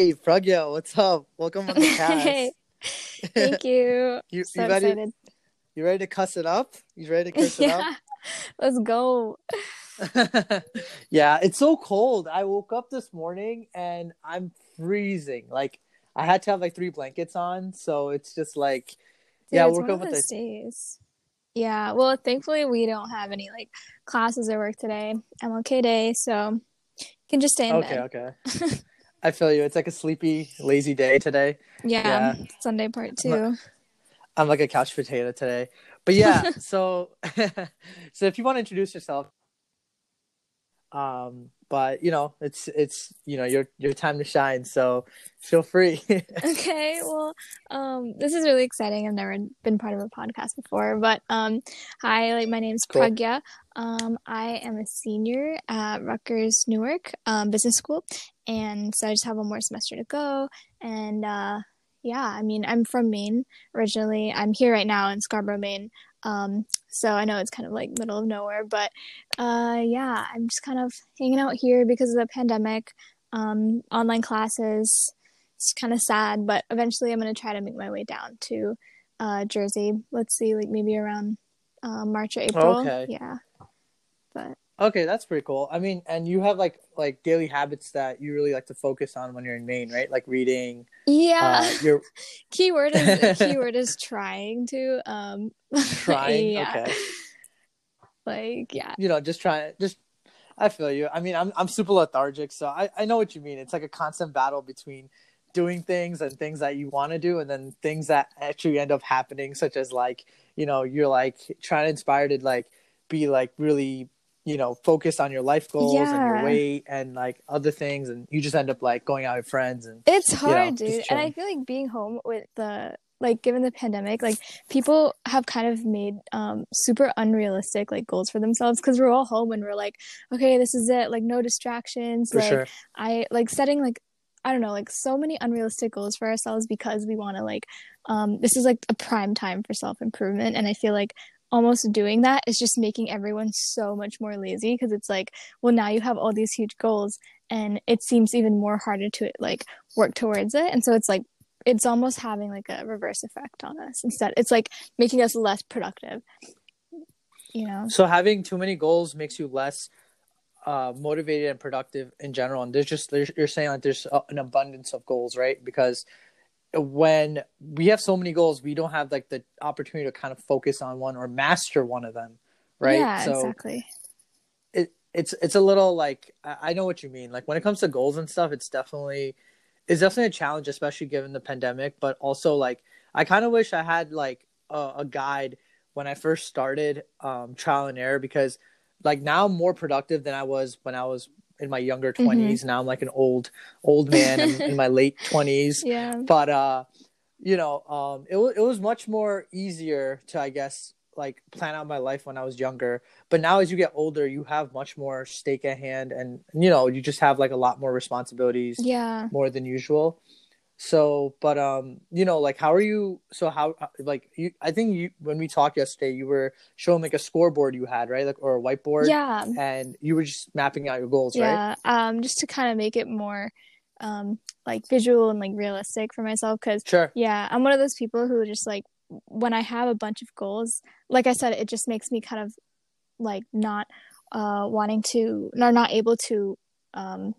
Hey, Pragya, what's up? Welcome on the cast. Hey, thank you. You, so you ready? excited. You ready to cuss it up? You ready to cuss it up? let's go. yeah, it's so cold. I woke up this morning and I'm freezing. Like I had to have like three blankets on, so it's just like Dude, yeah, one up with the days. Yeah, well, thankfully we don't have any like classes or work today. I'm okay day, so you can just stay in Okay, bed. okay. I feel you. It's like a sleepy, lazy day today. Yeah, Yeah. Sunday part I'm not- two. I'm like a couch potato today. But yeah, so so if you want to introduce yourself, um, but you know, it's it's you know your your time to shine. So feel free. Okay, well, um, this is really exciting. I've never been part of a podcast before, but um, hi, like my name's Cool. Pragya. Um, I am a senior at Rutgers Newark um, Business School, and so I just have one more semester to go. And uh, yeah, I mean, I'm from Maine originally. I'm here right now in Scarborough, Maine. Um, so I know it's kind of like middle of nowhere, but uh, yeah, I'm just kind of hanging out here because of the pandemic, um, online classes it's kind of sad, but eventually I'm going to try to make my way down to uh, Jersey. Let's see, like maybe around uh, March or April. Okay. Yeah. But okay, that's pretty cool. I mean, and you have like like daily habits that you really like to focus on when you're in Maine, right? Like reading. yeah, Uh, you're keyword is keyword is trying to. Um, trying. yeah. Okay. Like yeah, you know, just trying, just. I feel you. I mean, I'm I'm super lethargic, so I I know what you mean. It's like a constant battle between doing things and things that you want to do, and then things that actually end up happening, such as like you know you're like trying to inspire to like be like really you know focused on your life goals and your weight and like other things, and you just end up like going out with friends and it's know, hard, just dude. And I feel like being home with the like given the pandemic, like people have kind of made um super unrealistic like goals for themselves because we're all home and we're like, okay, this is it, like no distractions, for like sure. I like setting like I don't know, like so many unrealistic goals for ourselves because we want to like um this is like a prime time for self-improvement and I feel like almost doing that is just making everyone so much more lazy because it's like well now you have all these huge goals and it seems even more harder to like work towards it and so it's like it's almost having like a reverse effect on us instead it's like making us less productive you know So having too many goals makes you less uh, motivated and productive in general. And there's just there's, you're saying like there's an abundance of goals, right? Because when we have so many goals, we don't have like the opportunity to kind of focus on one or master one of them, right? yeah so exactly it it's it's a little like I know what you mean. Like when it comes to goals and stuff, it's definitely it's definitely a challenge, especially given the pandemic. But also like I kind of wish I had like a, a guide when I first started um, trial and error because like now I'm more productive than I was when I was in my younger 20s. Now I'm like an old old man in, in my late 20s yeah. But uh you know um it, it was much more easier to i guess like plan out my life when i was younger. But now as you get older you have much more stake at hand and you know you just have like a lot more responsibilities yeah. more than usual so but um you know like how are you so how like you i think you when we talked yesterday you were showing like a scoreboard you had right? Like or a whiteboard. Yeah. And you were just mapping out your goals right? Yeah um just to kind of make it more um like visual and like realistic for myself because sure. yeah i'm one of those people who just like when i have a bunch of goals like i said it just makes me kind of like not uh wanting to or not able to um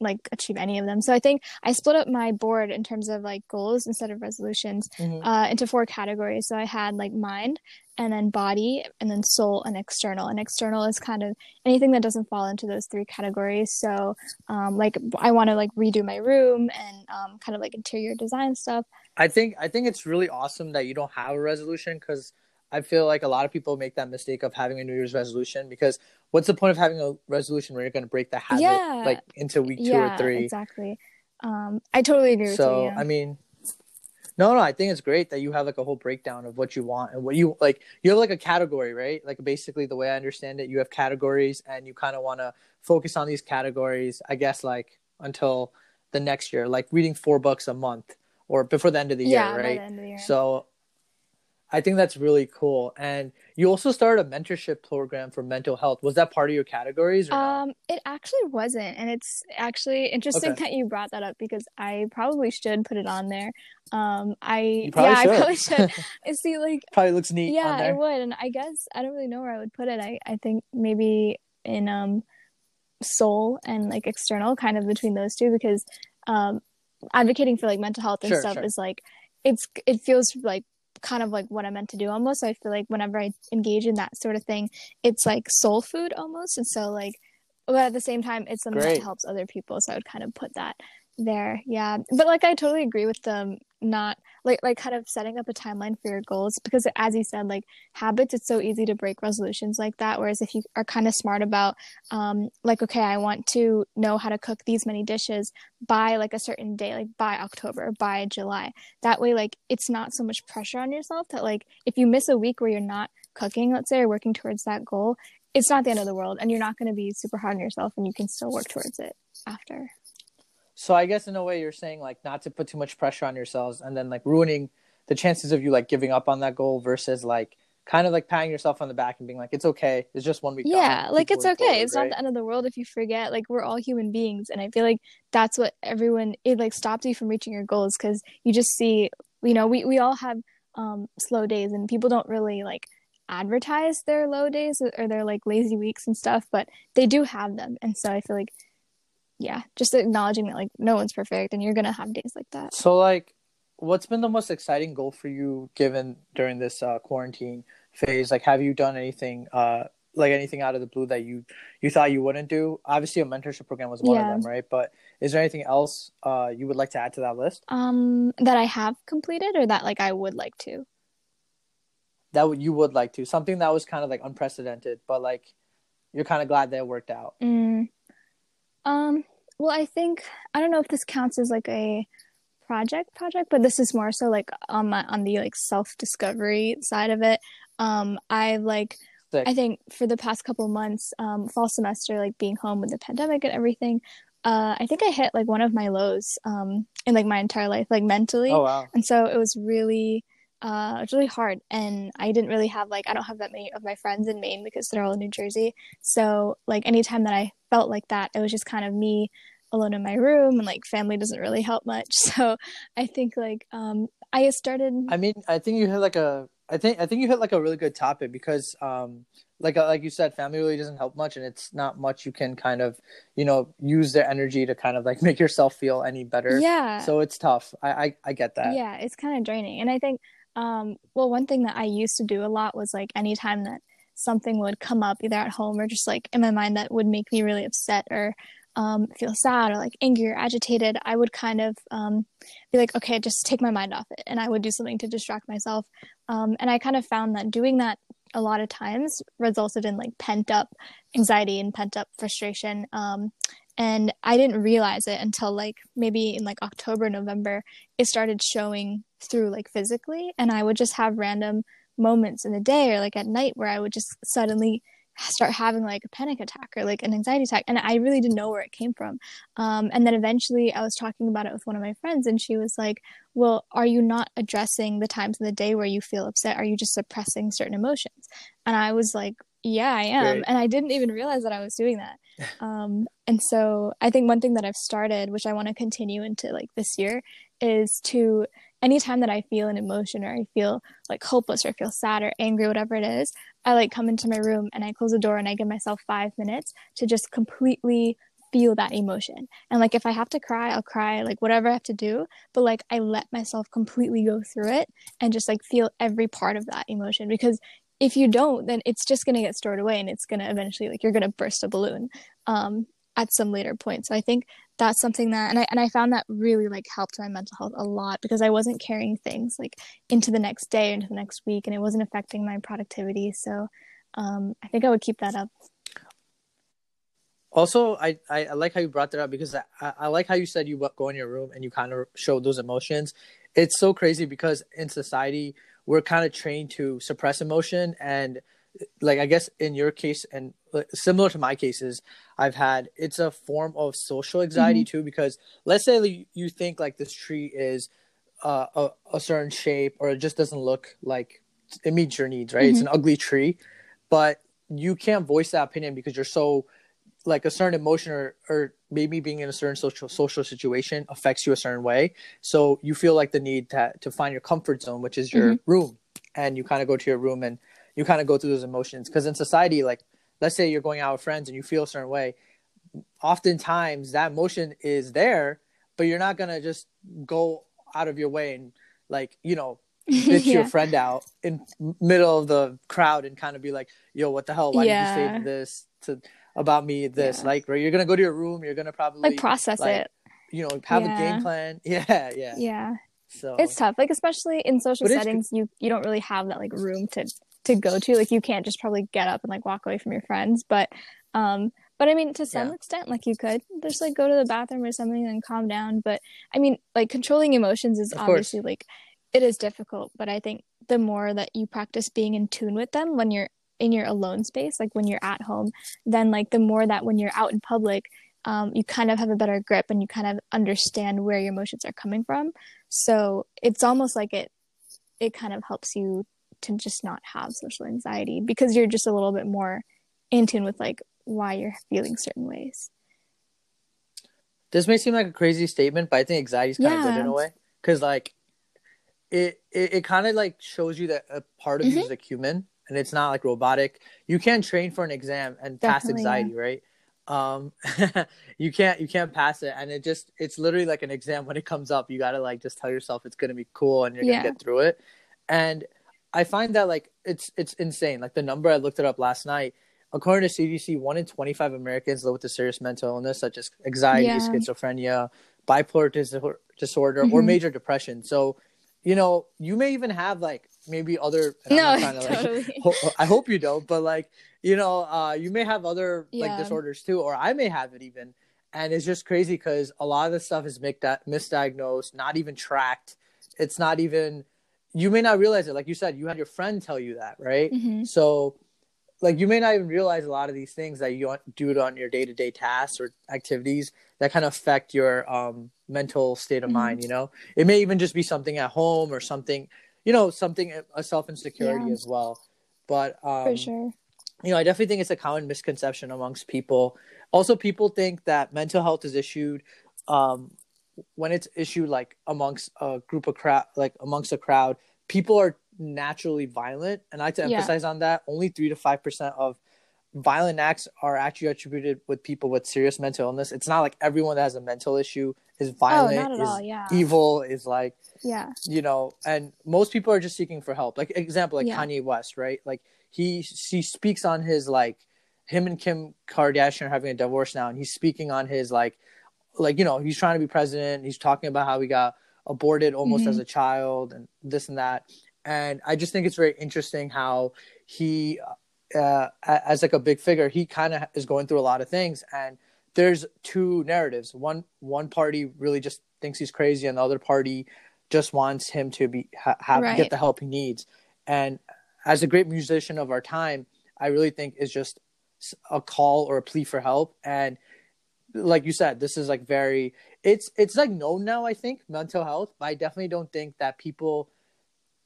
like achieve any of them so i think i split up my board in terms of like goals instead of resolutions Mhm. uh, into four categories. So I had like mind, and then body, and then soul, and external. And external is kind of anything that doesn't fall into those three categories. So, um, like I want to like redo my room and um, kind of like interior design stuff. I think I think it's really awesome that you don't have a resolution because I feel like a lot of people make that mistake of having a New Year's resolution because what's the point of having a resolution where you're going to break the habit Yeah. like into week two yeah, or three? exactly. Um, I totally agree with So you. yeah. I mean, no, no, I think it's great that you have like a whole breakdown of what you want and what you like. You have like a category, right? Like basically the way I understand it, you have categories and you kind of want to focus on these categories. I guess like until the next year, like reading four books a month or before the end of the yeah, year, right? the end of the year. So I think that's really cool. And you also started a mentorship program for mental health. Was that part of your categories? um, it actually wasn't, and it's actually interesting okay. that you brought that up because I probably should put it on there. Um, I yeah, should. I probably should. I See, like probably looks neat. Yeah, it would, and I guess I don't really know where I would put it. I I think maybe in um, soul and like external, kind of between those two, because um, advocating for like mental health and sure, stuff sure. is like it's it feels like kind of like what I'm meant to do almost. I feel like whenever I engage in that sort of thing, it's like soul food almost. And so like but at the same time it's something Great. that helps other people. So I would kind of put that there. Yeah. But like I totally agree with them not like like kind of setting up a timeline for your goals because as you said like habits it's so easy to break resolutions like that whereas if you are kind of smart about um like okay i want to know how to cook these many dishes by like a certain day like by october by july that way like it's not so much pressure on yourself that like if you miss a week where you're not cooking let's say or working towards that goal it's not the end of the world and you're not going to be super hard on yourself and you can still work towards it after so I guess in a way you're saying like not to put too much pressure on yourselves and then like ruining the chances of you like giving up on that goal versus like kind of like patting yourself on the back and being like it's okay. It's just one week yeah like it's okay. forward, it's right? not the end of the world if you forget. Like we're all human beings and i feel like that's what everyone it like stops you from reaching your goals because you just see you know we, we all have um slow days and people don't really like advertise their low days or their like lazy weeks and stuff but they do have them. And so i feel like yeah, just acknowledging that like no one's perfect and you're gonna have days like that. So like, what's been the most exciting goal for you given during this uh, quarantine phase? Like, have you done anything uh like anything out of the blue that you you thought you wouldn't do? Obviously, a mentorship program was one yeah. of them, right? But is there anything else uh you would like to add to that list? Um, that I have completed or that like I would like to. That you would like to something that was kind of like unprecedented, but like you're kind of glad that it worked out. Mm. Um, well, I think I don't know if this counts as like a project project, but this is more so like on my on the like self discovery side of it. Um, I like Sick. I think for the past couple months, um, fall semester, like being home with the pandemic and everything, uh, I think I hit like one of my lows um, in like my entire life, like mentally. Oh wow! And so it was really, uh, it was really hard, and I didn't really have like I don't have that many of my friends in Maine because they're all in New Jersey. So like anytime that I felt like that, it was just kind of me alone in my room and like family doesn't really help much. So i think like um i started i mean i think you hit like a i think i think you hit like a really good topic because um like uh, like you said family really doesn't help much and it's not much you can kind of you know use their energy to kind of like make yourself feel any better. Yeah. So it's tough. I i, I get that. Yeah it's kind of draining. And i think um well one thing that i used to do a lot was like anytime that something would come up either at home or just like in my mind that would make me really upset or um, feel sad or like angry or agitated, I would kind of um, be like, okay, just take my mind off it. And I would do something to distract myself. Um, and I kind of found that doing that a lot of times resulted in like pent up anxiety and pent up frustration. Um, and I didn't realize it until like maybe in like October, November, it started showing through like physically. And I would just have random moments in the day or like at night where I would just suddenly start having like a panic attack or like an anxiety attack and i really didn't know where it came from. Um, and then eventually i was talking about it with one of my friends and she was like well are you not addressing the times of the day where you feel upset? Are you just suppressing certain emotions? And i was like yeah i am. Great. and i didn't even realize that i was doing that. Um, and so i think one thing that i've started which i want to continue into like this year is to anytime that I feel an emotion or I feel like hopeless or I feel sad or angry, whatever it is, I like come into my room and I close the door and I give myself five minutes to just completely feel that emotion. And like if I have to cry, I'll cry, like whatever I have to do. But like I let myself completely go through it and just like feel every part of that emotion because if you don't, then it's just gonna get stored away and it's gonna eventually like you're gonna burst a balloon. Um, at some later point. So I think that's something that and I and I found that really like helped my mental health a lot because I wasn't carrying things like into the next day, into the next week, and it wasn't affecting my productivity. So um, I think I would keep that up. Also, I, I, I like how you brought that up because I, I like how you said you go in your room and you kind of show those emotions. It's so crazy because in society we're kind of trained to suppress emotion and like I guess in your case and similar to my cases, I've had it's a form of social anxiety mm-hmm. too because let's say you think like this tree is uh, a, a certain shape or it just doesn't look like it meets your needs, right? Mm-hmm. It's an ugly tree, but you can't voice that opinion because you're so like a certain emotion or, or maybe being in a certain social social situation affects you a certain way. So you feel like the need to to find your comfort zone, which is your mm-hmm. room, and you kind of go to your room and you kind of go through those emotions. Because in society, like let's say you're going out with friends and you feel a certain way, oftentimes that emotion is there, but you're not gonna just go out of your way and like you know bitch yeah. your friend out in middle of the crowd and kind of be like, "Yo, what the hell? Why yeah. did you say this to about me? This yeah. like, right? You're gonna go to your room. You're gonna probably like process like, it. You know, have a game plan. Yeah, yeah, yeah. So it's tough, like especially in social settings, you you don't really have that like room to to go to. Like you can't just probably get up and like walk away from your friends, but um but I mean, to some yeah. extent, like you could just like go to the bathroom or something and calm down. But I mean, like controlling emotions is of obviously course. like it is difficult. But I think the more that you practice being in tune with them when you're in your alone space, like when you're at home, then like the more that when you're out in public, um, you kind of have a better grip and you kind of understand where your emotions are coming from. So it's almost like it it kind of helps you to just not have social anxiety because you're just a little bit more in tune with like why you're feeling certain ways. This may seem like a crazy statement, but I think anxiety is kind yeah. of good in a way because like it it, it kind of like shows you that a part of mm-hmm. you is a human and it's not like robotic. You can't train for an exam and Definitely, pass anxiety, yeah. right? Um, you can't you can't pass it, and it just it's literally like an exam when it comes up. You gotta like just tell yourself it's gonna be cool and you're yeah. gonna get through it. And I find that like it's it's insane. Like the number I looked it up last night According to CDC, one in 25 Americans live with a serious mental illness such as anxiety, yeah. schizophrenia, bipolar disorder, mm-hmm. or major depression. So, you know, you may even have like maybe other. No, to, totally. Like, ho- I hope you don't, but like, you know, uh, you may have other yeah. like disorders too, or I may have it even. And it's just crazy because a lot of this stuff is misdiagnosed, not even tracked. It's not even, you may not realize it. Like you said, you had your friend tell you that, right? Mm-hmm. So, like you may not even realize a lot of these things that you do it on your day-to-day tasks or activities that kind of affect your um, mental state of mm-hmm. mind you know it may even just be something at home or something you know something a self-insecurity yeah. as well but um, for sure you know i definitely think it's a common misconception amongst people also people think that mental health is issued um, when it's issued like amongst a group of crowd like amongst a crowd people are naturally violent, and I like to emphasize yeah. on that. Only three to five percent of violent acts are actually attributed with people with serious mental illness. It's not like everyone that has a mental issue is oh, violent, oh, is all, yeah. evil, is like yeah, you know. And most people are just seeking for help. Like example, like yeah. Kanye West, right? Like he he speaks on his like him and Kim Kardashian are having a divorce now, and he's speaking on his like like you know he's trying to be president. He's talking about how he got aborted almost mm-hmm. as a child and this and that and I just think it's very interesting how he, uh, as like a big figure, he kind of is going through a lot of things, and there's two narratives. One one party really just thinks he's crazy, and the other party just wants him to be ha- have right. get the help he needs. And as a great musician of our time, I really think is just a call or a plea for help. And like you said, this is like very it's it's like known now. I think mental health, but I definitely don't think that people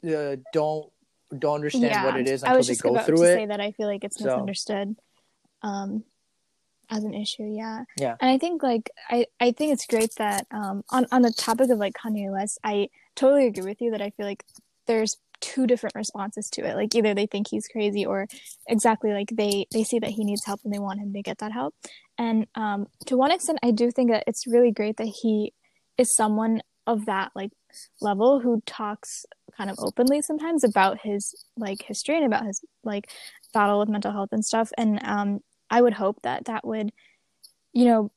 uh, don't don't understand yeah, what it is until they go through it. Say that I feel like it's so. misunderstood um, as an issue. Yeah, yeah. And I think like I I think it's great that um, on on the topic of like Kanye West, I totally agree with you that I feel like there's two different responses to it. Like either they think he's crazy or exactly like they they see that he needs help and they want him to get that help. And um to one extent i do think that it's really great that he is someone of that like level who talks kind of openly sometimes about his like history and about his like battle with mental health and stuff. And um i would hope that that would you know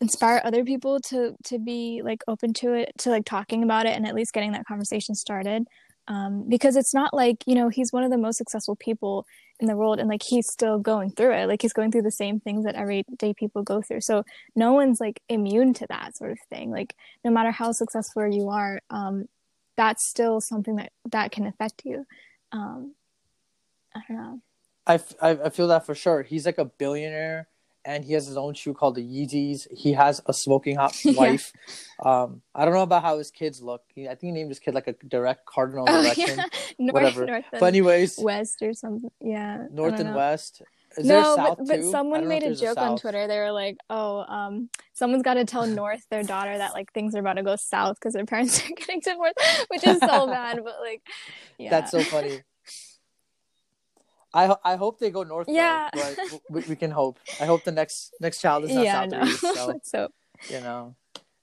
inspire other people to to be like open to it to like talking about it and at least getting that conversation started um, because it's not like you know he's one of the most successful people in the world and like he's still going through it. Like he's going through the same things that everyday people go through. So no one's like immune to that sort of thing. Like no matter how successful you are um, that's still something that that can affect you. Um, i don't know. I, f- I feel that for sure. He's like a billionaire and he has his own shoe called the Yeezys. He has a smoking hot Yeah. wife. Um, I don't know about how his kids look. He, I think he named his kid like a direct cardinal Oh, direction. yeah. North, whatever. North But anyways, West or something. Yeah. North and know. west. Is there no, south but, but too? Someone don't know if made a joke on. Twitter. They were like, "Oh, um, someone's got to tell North, their daughter, that like things are about to go south because their parents are getting divorced," which is so bad. But like, yeah, That's so funny. I I hope they go north. though, Yeah. but we, we can hope. I hope the next next child is not yeah, south no. east. So so you know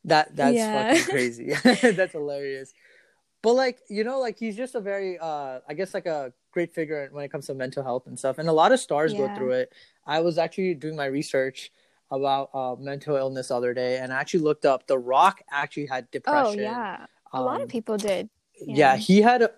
that that's Yeah. fucking crazy. that's hilarious. But like you know, like he's just a very uh I guess like a great figure when it comes to mental health and stuff. And a lot of stars go through it. I was actually doing my research about uh mental illness the other day and I actually looked up The Rock actually had depression. oh depression. yeah, a lot Um, of people did. yeah, Yeah. he had a,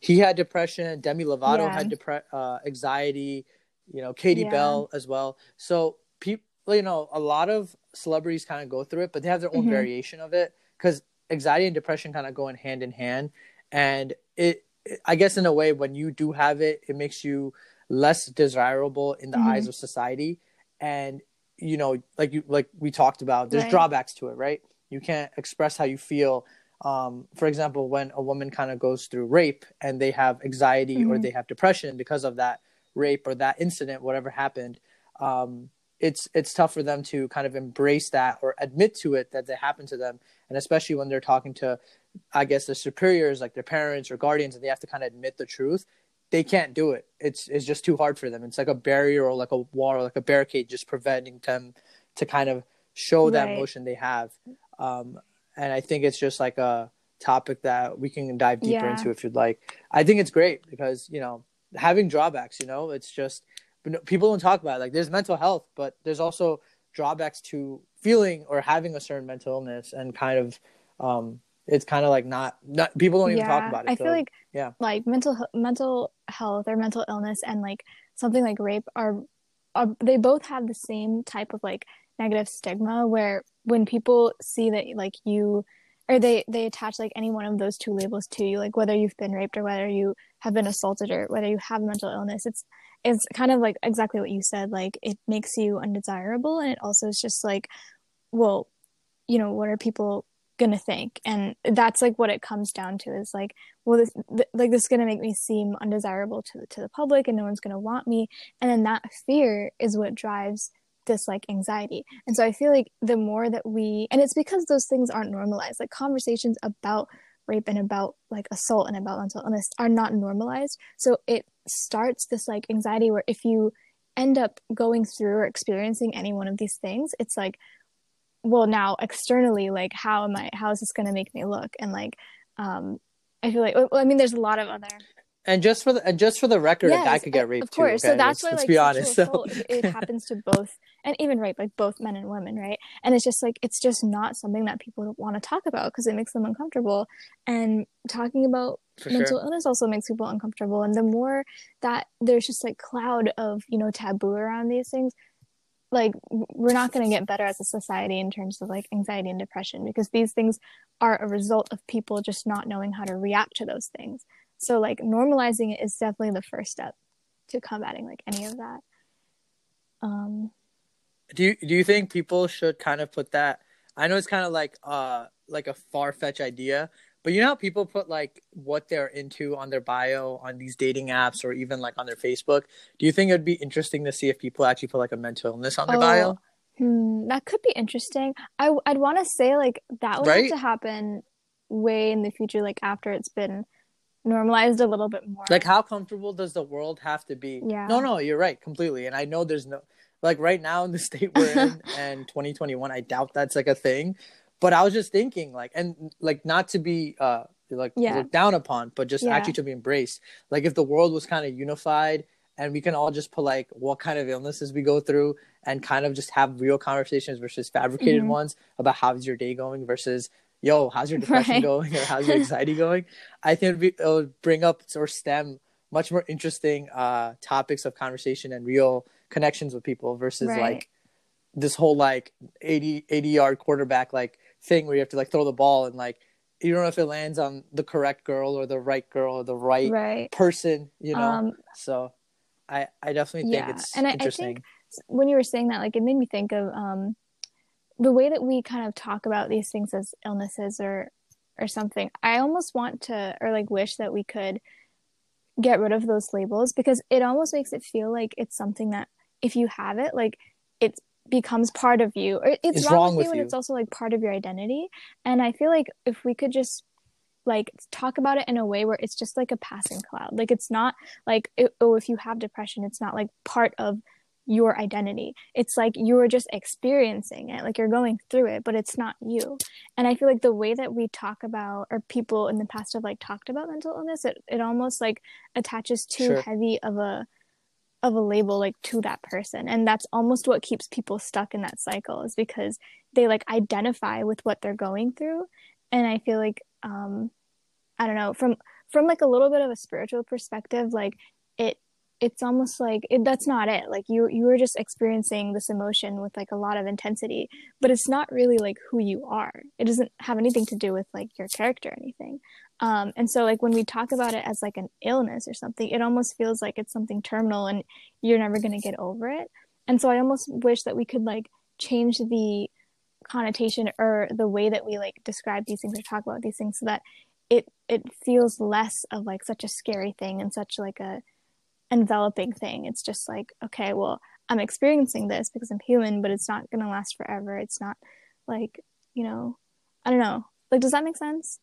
he had depression. Demi Lovato Yeah. had depre- uh, anxiety. You know, Katie Yeah. Bell as well. So people, you know, a lot of celebrities kind of go through it, but they have their own Mhm. variation of it because anxiety and depression kind of go in hand in hand. And it, I guess, in a way, when you do have it, it makes you less desirable in the Mhm. eyes of society. And you know, like you like we talked about, there's Right. drawbacks to it, right? You can't express how you feel um, for example, when a woman kind of goes through rape and they have anxiety or Mhm. they have depression because of that rape or that incident, whatever happened, um, it's it's tough for them to kind of embrace that or admit to it that it happened to them, and especially when they're talking to, I guess, their superiors like their parents or guardians, and they have to kind of admit the truth. They can't do it. It's it's just too hard for them. It's like a barrier or like a wall or like a barricade, just preventing them to kind of show that emotion they have. Um, and I think it's just like a topic that we can dive deeper Yeah. into if you'd like. I think it's great because you know having drawbacks. You know, it's just people don't talk about it. Like there's mental health, but there's also drawbacks to feeling or having a certain mental illness, and kind of um, it's kind of like not not people don't even talk about it. I so, feel like yeah. like mental mental health or mental illness and like something like rape are, are they both have the same type of like negative stigma where when people see that like you or they they attach like any one of those two labels to you like whether you've been raped or whether you have been assaulted or whether you have mental illness it's it's kind of like exactly what you said like it makes you undesirable and it also is just like well you know what are people gonna think? And that's like what it comes down to is like well this th- like this is gonna make me seem undesirable to to the public and no one's gonna want me. And then that fear is what drives this like anxiety. And so i feel like the more that we and it's because those things aren't normalized. Like conversations about rape and about like assault and about mental illness are not normalized. So it starts this like anxiety where if you end up going through or experiencing any one of these things it's like well now externally like how am i how is this going to make me look? And like um i feel like well, i mean there's a lot of other And just for the and just for the record, a guy could get raped of raped course too. so that's let's, why let's like be honest. So. assault, it, it happens to both and even rape like both men and women right and it's just like it's just not something that people want to talk about because it makes them uncomfortable and talking about for mental sure. illness also makes people uncomfortable and the more that there's just like cloud of you know taboo around these things like we're not going to get better as a society in terms of like anxiety and depression because these things are a result of people just not knowing how to react to those things so like normalizing it is definitely the first step to combating like any of that um Do you do you think people should kind of put that? I know it's kind of like uh like a far fetched idea, but you know how people put like what they're into on their bio on these dating apps or even like on their Facebook. Do you think it'd be interesting to see if people actually put like a mental illness on their Oh, bio? Hmm, that could be interesting. I I'd want to say like that would Right? have to happen way in the future, like after it's been normalized a little bit more. Like how comfortable does the world have to be? Yeah. No, no, you're right completely. And I know there's no like right now in the state we're in and 2021, I doubt that's like a thing. But I was just thinking like and like not to be uh like Yeah. looked down upon, but just Yeah. actually to be embraced. Like if the world was kind of unified and we can all just put like what kind of illnesses we go through and kind of just have real conversations versus fabricated Mhm. ones about how's your day going versus yo how's your depression Right. going or how's your anxiety going i think it'd be, it would bring up or stem much more interesting uh topics of conversation and real connections with people versus Right. like this whole like 80 80 yard quarterback like thing where you have to like throw the ball and like you don't know if it lands on the correct girl or the right girl or the right right. person you know Um, so i i definitely think Yeah, it's and I- I interesting when you were saying that, like it made me think of um, the way that we kind of talk about these things as illnesses or or something. I almost want to or like wish that we could get rid of those labels because it almost makes it feel like it's something that if you have it, like it becomes part of you or it's, It's wrong, with with you and it's also like part of your identity. And I feel like if we could just like talk about it in a way where it's just like a passing cloud. Like it's not like oh if you have depression it's not like part of your identity. It's like you're just experiencing it, like you're going through it, but it's not you. And I feel like the way that we talk about, or people in the past have like talked about mental illness, it, it almost like attaches too Sure. heavy of a of a label like to that person and that's almost what keeps people stuck in that cycle is because they like identify with what they're going through and i feel like um i don't know from from like a little bit of a spiritual perspective like it it's almost like it, that's not it. Like you you were just experiencing this emotion with like a lot of intensity but it's not really like who you are. It doesn't have anything to do with like your character or anything. Um and so like when we talk about it as like an illness or something it almost feels like it's something terminal and you're never going to get over it. And so i almost wish that we could like change the connotation or the way that we like describe these things or talk about these things so that it it feels less of like such a scary thing and such like a enveloping thing it's just like okay well i'm experiencing this because i'm human but it's not going to last forever it's not like you know i don't know like does that make sense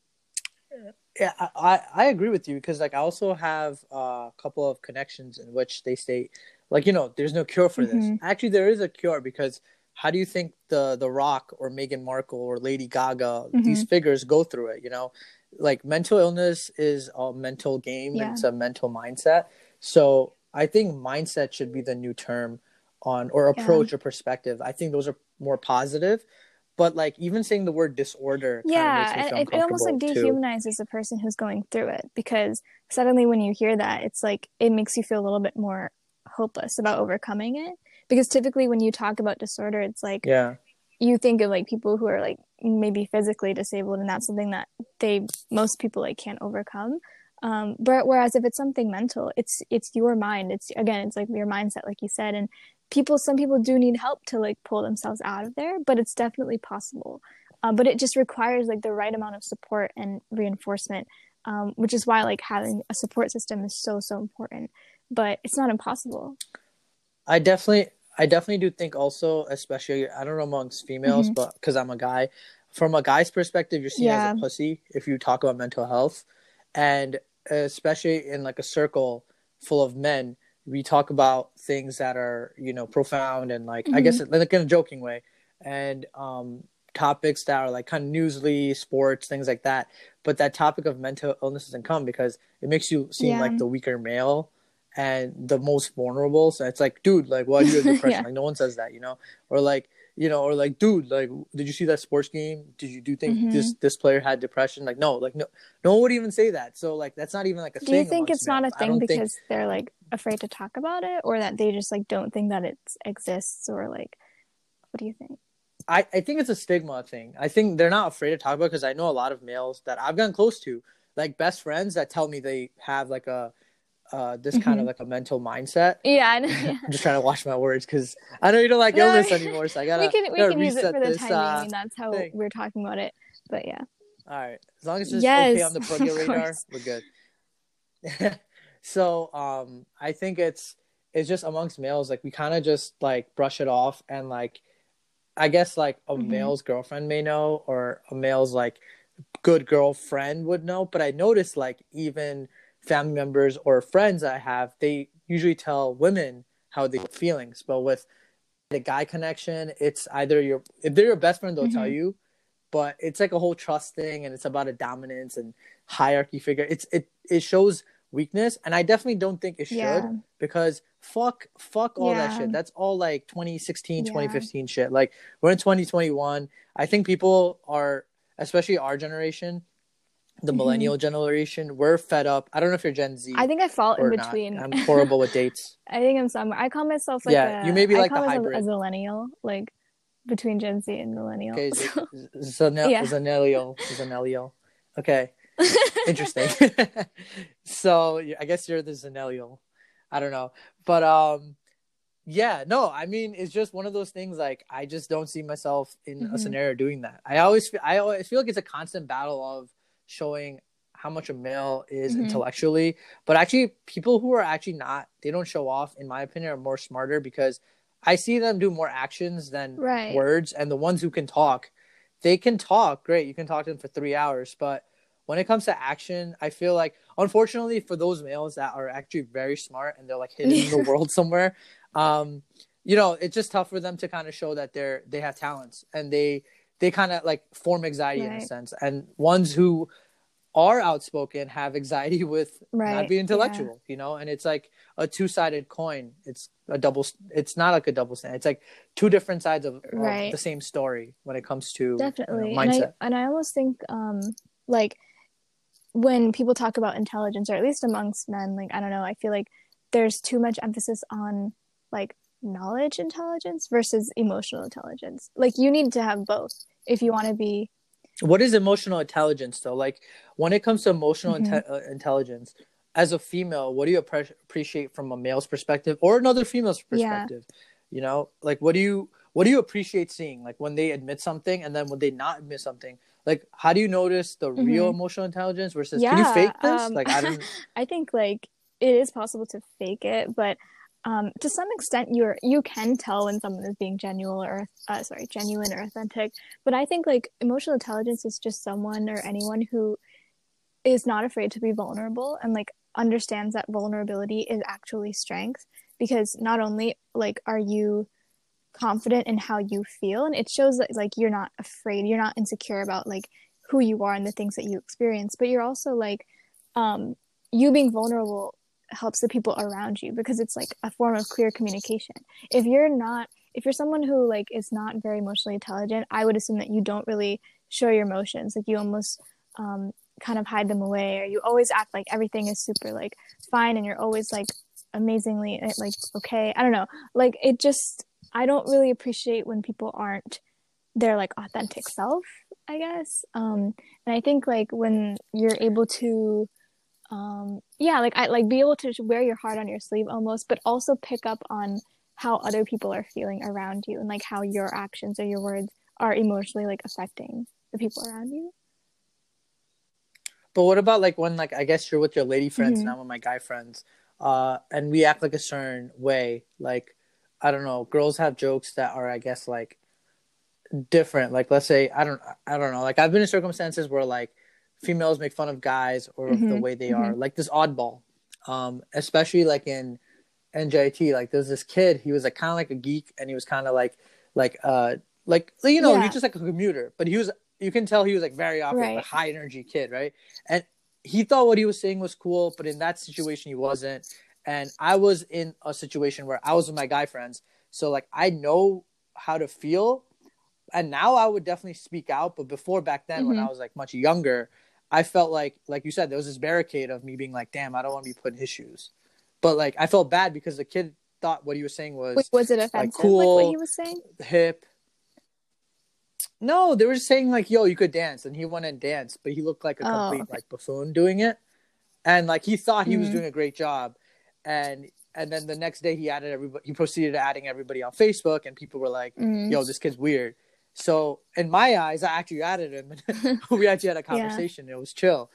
Yeah, I, I agree with you because like I also have a couple of connections in which they state like you know there's no cure for this. Mhm. Actually, there is a cure because how do you think the the Rock or Meghan Markle or Lady Gaga these figures go through it? You know, like mental illness is a mental game. Yeah. and It's a mental mindset. So I think mindset should be the new term on or Yeah. approach or perspective. I think those are more positive. But like even saying the word disorder, yeah makes me feel it, it almost like uncomfortable, too. dehumanizes the person who's going through it because suddenly when you hear that it's like it makes you feel a little bit more hopeless about overcoming it because typically when you talk about disorder it's like Yeah. you think of like people who are like maybe physically disabled and that's something that they most people like can't overcome um but whereas if it's something mental it's it's your mind. It's again it's like your mindset like you said and people some people do need help to like pull themselves out of there but it's definitely possible. Uh, but it just requires like the right amount of support and reinforcement um, which is why like having a support system is so so important. But it's not impossible. I definitely, I definitely do think also, especially I don't know amongst females, Mhm. but because I'm a guy, from a guy's perspective, you're seen Yeah. as a pussy if you talk about mental health, and especially in like a circle full of men, we talk about things that are you know profound and like I guess like in a joking way, and um topics that are like kind of newsly, sports, things like that. But that topic of mental illness doesn't come because it makes you seem Yeah. like the weaker male and the most vulnerable. So it's like, dude, like, why do you have depression? Yeah. Like, no one says that, you know? Or like, you know, or like, dude, like, did you see that sports game? Did you do you think Mhm. this this player had depression? Like, no, like, no, no one would even say that. So like, that's not even like a thing. do you think it's not a thing because think- they're like afraid to talk about it or that they just like don't think that it exists or like what do you think I, I think it's a stigma thing. I think they're not afraid to talk about because I know a lot of males that I've gotten close to, like best friends that tell me they have like a uh this kind of Mhm. like a mental mindset. yeah, I know, yeah. I'm just trying to watch my words because I know you don't like No, illness anymore, so I gotta we can we gotta can use it reset for the this, timing uh, I mean that's how thing. we're talking about it but yeah All right, as long as it's okay Yes, on the Proggy radar, we're good. so, um, I think it's it's just amongst males, like we kind of just like brush it off, and like I guess like a Mhm. male's girlfriend may know, or a male's like good girlfriend would know. But I noticed like even family members or friends I have, they usually tell women how they feelings, but with the guy connection, it's either your if they're your best friend, they'll tell Mhm. you, but it's like a whole trust thing, and it's about a dominance and hierarchy figure. It's it it shows weakness, and I definitely don't think it should Yeah. because fuck fuck all that shit. That's all like 2016, Yeah. 2015 shit. Like we're in 2021. I think people are, especially our generation, the Mhm. millennial generation, we're fed up. I don't know if you're Gen Z. I think I fall in not. between I'm horrible with dates. I think I'm somewhere I call myself like Yeah, a, you may be I like call the hybrid. a millennial like between Gen Z and millennial Okay, So- Zanel- Yeah. Zanelio, Zanelio. Okay, interesting. so I guess you're the Zanelio. I don't know, but um, yeah, no, I mean it's just one of those things. Like I just don't see myself in Mhm. a scenario doing that. I always, I always feel like it's a constant battle of showing how much a male is Mhm. intellectually, but actually people who are actually not, they don't show off, in my opinion, are more smarter because I see them do more actions than Right. words, and the ones who can talk, they can talk. Great, you can talk to them for three hours, but when it comes to action, I feel like unfortunately for those males that are actually very smart and they're like hidden in the world somewhere, um, you know, it's just tough for them to kind of show that they're they have talents and they they kind of like form anxiety in a sense. And ones who are outspoken have anxiety with Right, not being yeah. intellectual, you know, and it's like a two sided coin. It's a double. It's not like a double stand. It's like two different sides of, of the same story when it comes to you know, definitely and. I, and I almost think um like when people talk about intelligence or at least amongst men like i don't know i feel like there's too much emphasis on like knowledge intelligence versus emotional intelligence like you need to have both if you want to be What is emotional intelligence though? Like when it comes to emotional Mhm. inte- uh, intelligence, as a female, what do you appre- appreciate from a male's perspective or another female's perspective? Yeah. You know, like what do you what do you appreciate seeing? Like when they admit something and then when they not admit something. Like how do you notice the real Mhm. emotional intelligence versus yeah, can you fake this? um, like I don't. I think like it is possible to fake it, but um, to some extent, you're you can tell when someone is being genuine or uh, sorry, genuine or authentic. But I think like emotional intelligence is just someone or anyone who is not afraid to be vulnerable and like understands that vulnerability is actually strength because not only like are you confident in how you feel and it shows that like you're not afraid you're not insecure about like who you are and the things that you experience but you're also like um you being vulnerable helps the people around you because it's like a form of clear communication. If you're not if you're someone who like is not very emotionally intelligent i would assume that you don't really show your emotions. Like you almost um kind of hide them away or you always act like everything is super like fine and you're always like amazingly eh, like okay. I don't know. Like it just i don't really appreciate when people aren't their like authentic self i guess. Um and i think like when you're able to um yeah like i like be able to wear your heart on your sleeve almost but also pick up on how other people are feeling around you and like how your actions or your words are emotionally like affecting the people around you But what about like when like I guess you're with your lady friends Mhm. now with my guy friends, uh, and we act like a certain way. Like I don't know, girls have jokes that are I guess like different. Like let's say I don't I don't know. Like I've been in circumstances where like females make fun of guys or of the way they are. Like this oddball, um, especially like in NJT. Like there's this kid. He was like kind of like a geek, and he was kind of like like uh like you know Yeah. he's just like a commuter, but he was you can tell he was like very off Right. a high energy kid, right? And he thought what he was saying was cool, but in that situation he wasn't. And I was in a situation where I was with my guy friends, so like I know how to feel, and now I would definitely speak out. But before back then, when Mhm. I was like much younger, I felt like like you said there was this barricade of me being like, damn, I don't want to be put in his shoes. But like I felt bad because the kid thought what he was saying was Wait, was it offensive like cool- what he was saying hip. No, they were just saying like, "Yo, you could dance," and he went and danced, but he looked like a Oh, complete like buffoon doing it, and like he thought he was Mhm. doing a great job, and and then the next day he added everybody. He proceeded to adding everybody on Facebook, and people were like, Mhm. "Yo, this kid's weird." So in my eyes, I actually added him, and we actually had a conversation. It was chill,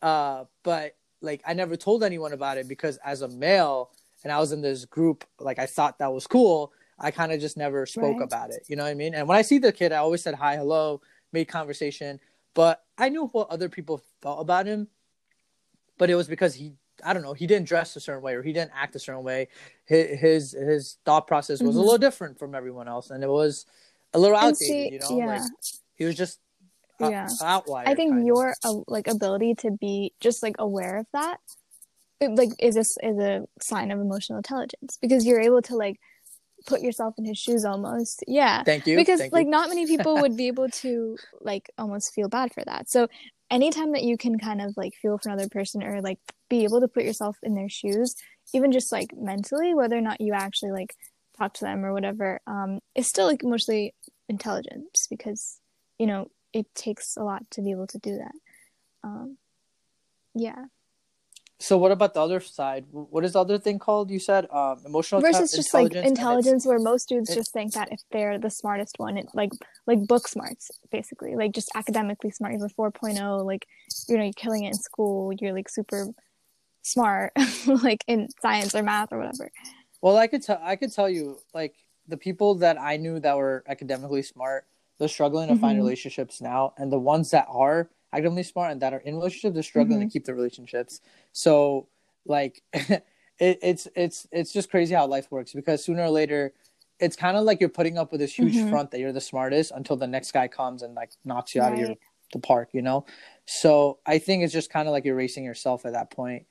uh, but like I never told anyone about it because as a male, and I was in this group, like I thought that was cool. I kind of just never spoke Right. about it. You know what I mean? And when I see the kid, I always said hi, hello, made conversation. But I knew what other people felt about him. But it was because he, I don't know, he didn't dress a certain way or he didn't act a certain way. His his, his thought process was a Mhm. little different from everyone else, and it was a little outdated. see, you know, yeah. like he was just a, Yeah. outlier. I think your uh, like ability to be just like aware of that, it, like is this is a sign of emotional intelligence because you're able to like put yourself in his shoes almost. Yeah, Thank you. because Thank like you. not many people would be able to like almost feel bad for that. So anytime that you can kind of like feel for another person or like be able to put yourself in their shoes, even just like mentally, whether or not you actually like talk to them or whatever, um, is still like emotionally intelligence because you know it takes a lot to be able to do that. Um, yeah. so what about the other side? What is the other thing called? You said um, emotional versus just like intelligence. and intelligence, where most dudes it- just think that if they're the smartest one, it, like like book smarts, basically, like just academically smart. You have a 4.0, like you know, you're killing it in school. You're like super smart, like in science or math or whatever. Well, I could tell. I could tell you, like the people that I knew that were academically smart, they're struggling to find Mhm. relationships now, and the ones that are academically smart and that are in relationships, they're struggling Mm-hmm. to keep the relationships. So, like, it, it's it's it's just crazy how life works because sooner or later. It's kind of like you're putting up with this huge Mhm. front that you're the smartest until the next guy comes and like knocks you out of your the park, you know? So I think it's just kind of like you're racing yourself at that point.